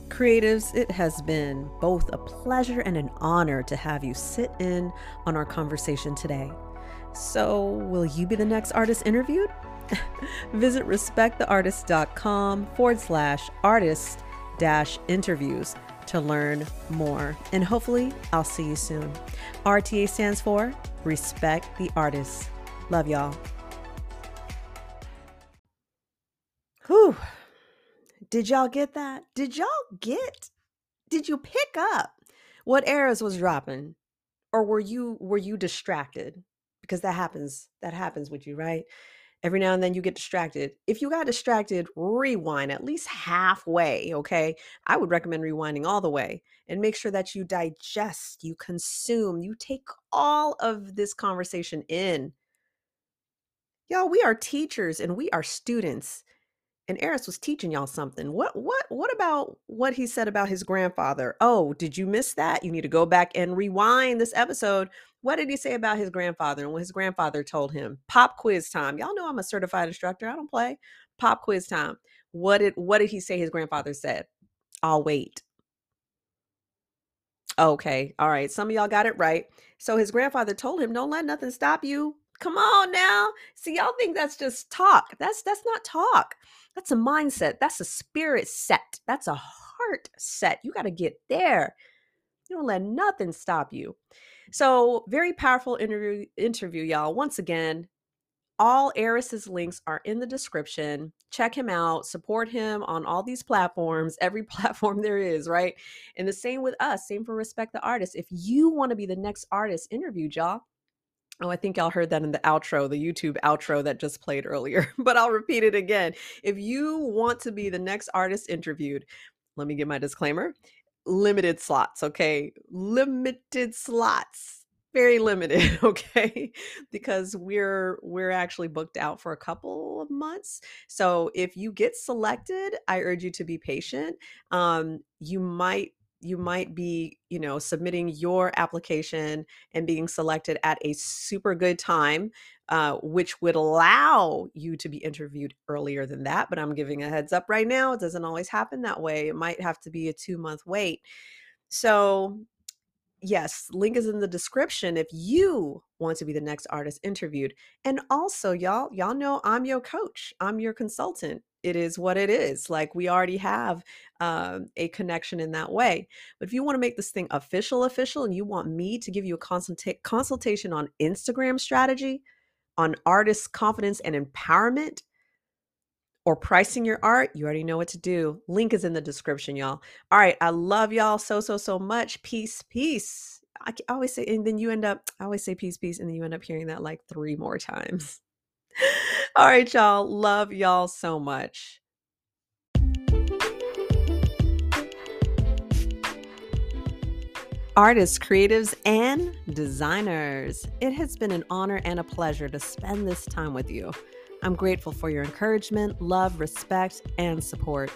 Creatives, it has been both a pleasure and an honor to have you sit in on our conversation today. So, will you be the next artist interviewed? Visit respecttheartist.com forward slash artist dash interviews to learn more. And hopefully, I'll see you soon. RTA stands for Respect the Artist. Love y'all. Whew. Did y'all get that? Did y'all get? Did you pick up what Arris was dropping? Or were you were you distracted? Because that happens. That happens with you, right? Every now and then you get distracted. If you got distracted, rewind at least halfway, okay? I would recommend rewinding all the way and make sure that you digest, you consume, you take all of this conversation in. Y'all, we are teachers and we are students. And Arris was teaching y'all something. What what what about what he said about his grandfather? Oh, did you miss that? You need to go back and rewind this episode. What did he say about his grandfather and what his grandfather told him? Pop quiz time. Y'all know I'm a certified instructor. I don't play. Pop quiz time. What did what did he say his grandfather said? I'll wait. Okay. All right. Some of y'all got it right. So his grandfather told him, "Don't let nothing stop you." Come on now. See, y'all think that's just talk. That's that's not talk. That's a mindset. That's a spirit set. That's a heart set. You got to get there. You don't let nothing stop you. So, very powerful interview interview y'all. Once again, all Arris's links are in the description. Check him out, support him on all these platforms, every platform there is, right? And the same with us, same for Respect the Artist. If you want to be the next artist interviewed, y'all, Oh, I think y'all heard that in the outro, the YouTube outro that just played earlier, but I'll repeat it again. If you want to be the next artist interviewed, let me give my disclaimer limited slots, okay? Limited slots. Very limited, okay? because we're we're actually booked out for a couple of months. So if you get selected, I urge you to be patient. Um, you might you might be, you know, submitting your application and being selected at a super good time, uh, which would allow you to be interviewed earlier than that. But I'm giving a heads up right now. It doesn't always happen that way. It might have to be a two month wait. So yes, link is in the description if you want to be the next artist interviewed. And also, y'all, y'all know I'm your coach. I'm your consultant. It is what it is. Like we already have um, a connection in that way. But if you want to make this thing official, official, and you want me to give you a consulta- consultation on Instagram strategy, on artist confidence and empowerment, or pricing your art, you already know what to do. Link is in the description, y'all. All right. I love y'all so, so, so much. Peace, peace. I always say, and then you end up, I always say peace, peace, and then you end up hearing that like three more times. All right, y'all. Love y'all so much. Artists, creatives, and designers. It has been an honor and a pleasure to spend this time with you. I'm grateful for your encouragement, love, respect, and support.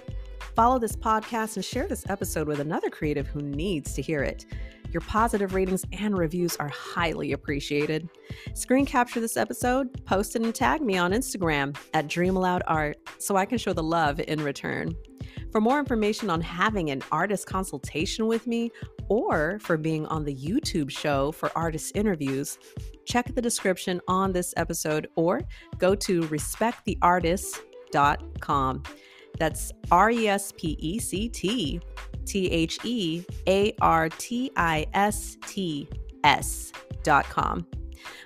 Follow this podcast and share this episode with another creative who needs to hear it. Your positive ratings and reviews are highly appreciated. Screen capture this episode, post it, and tag me on Instagram at Dream Aloft Art so I can show the love in return. For more information on having an artist consultation with me or for being on the YouTube show for artist interviews, check the description on this episode or go to respecttheartist.com. That's R E S P E C T T H E A R T I S T S dot com.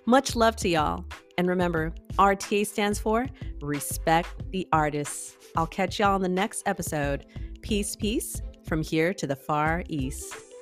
Much love to y'all. And remember, RTA stands for Respect the Artists. I'll catch y'all in the next episode. Peace, peace from here to the Far East.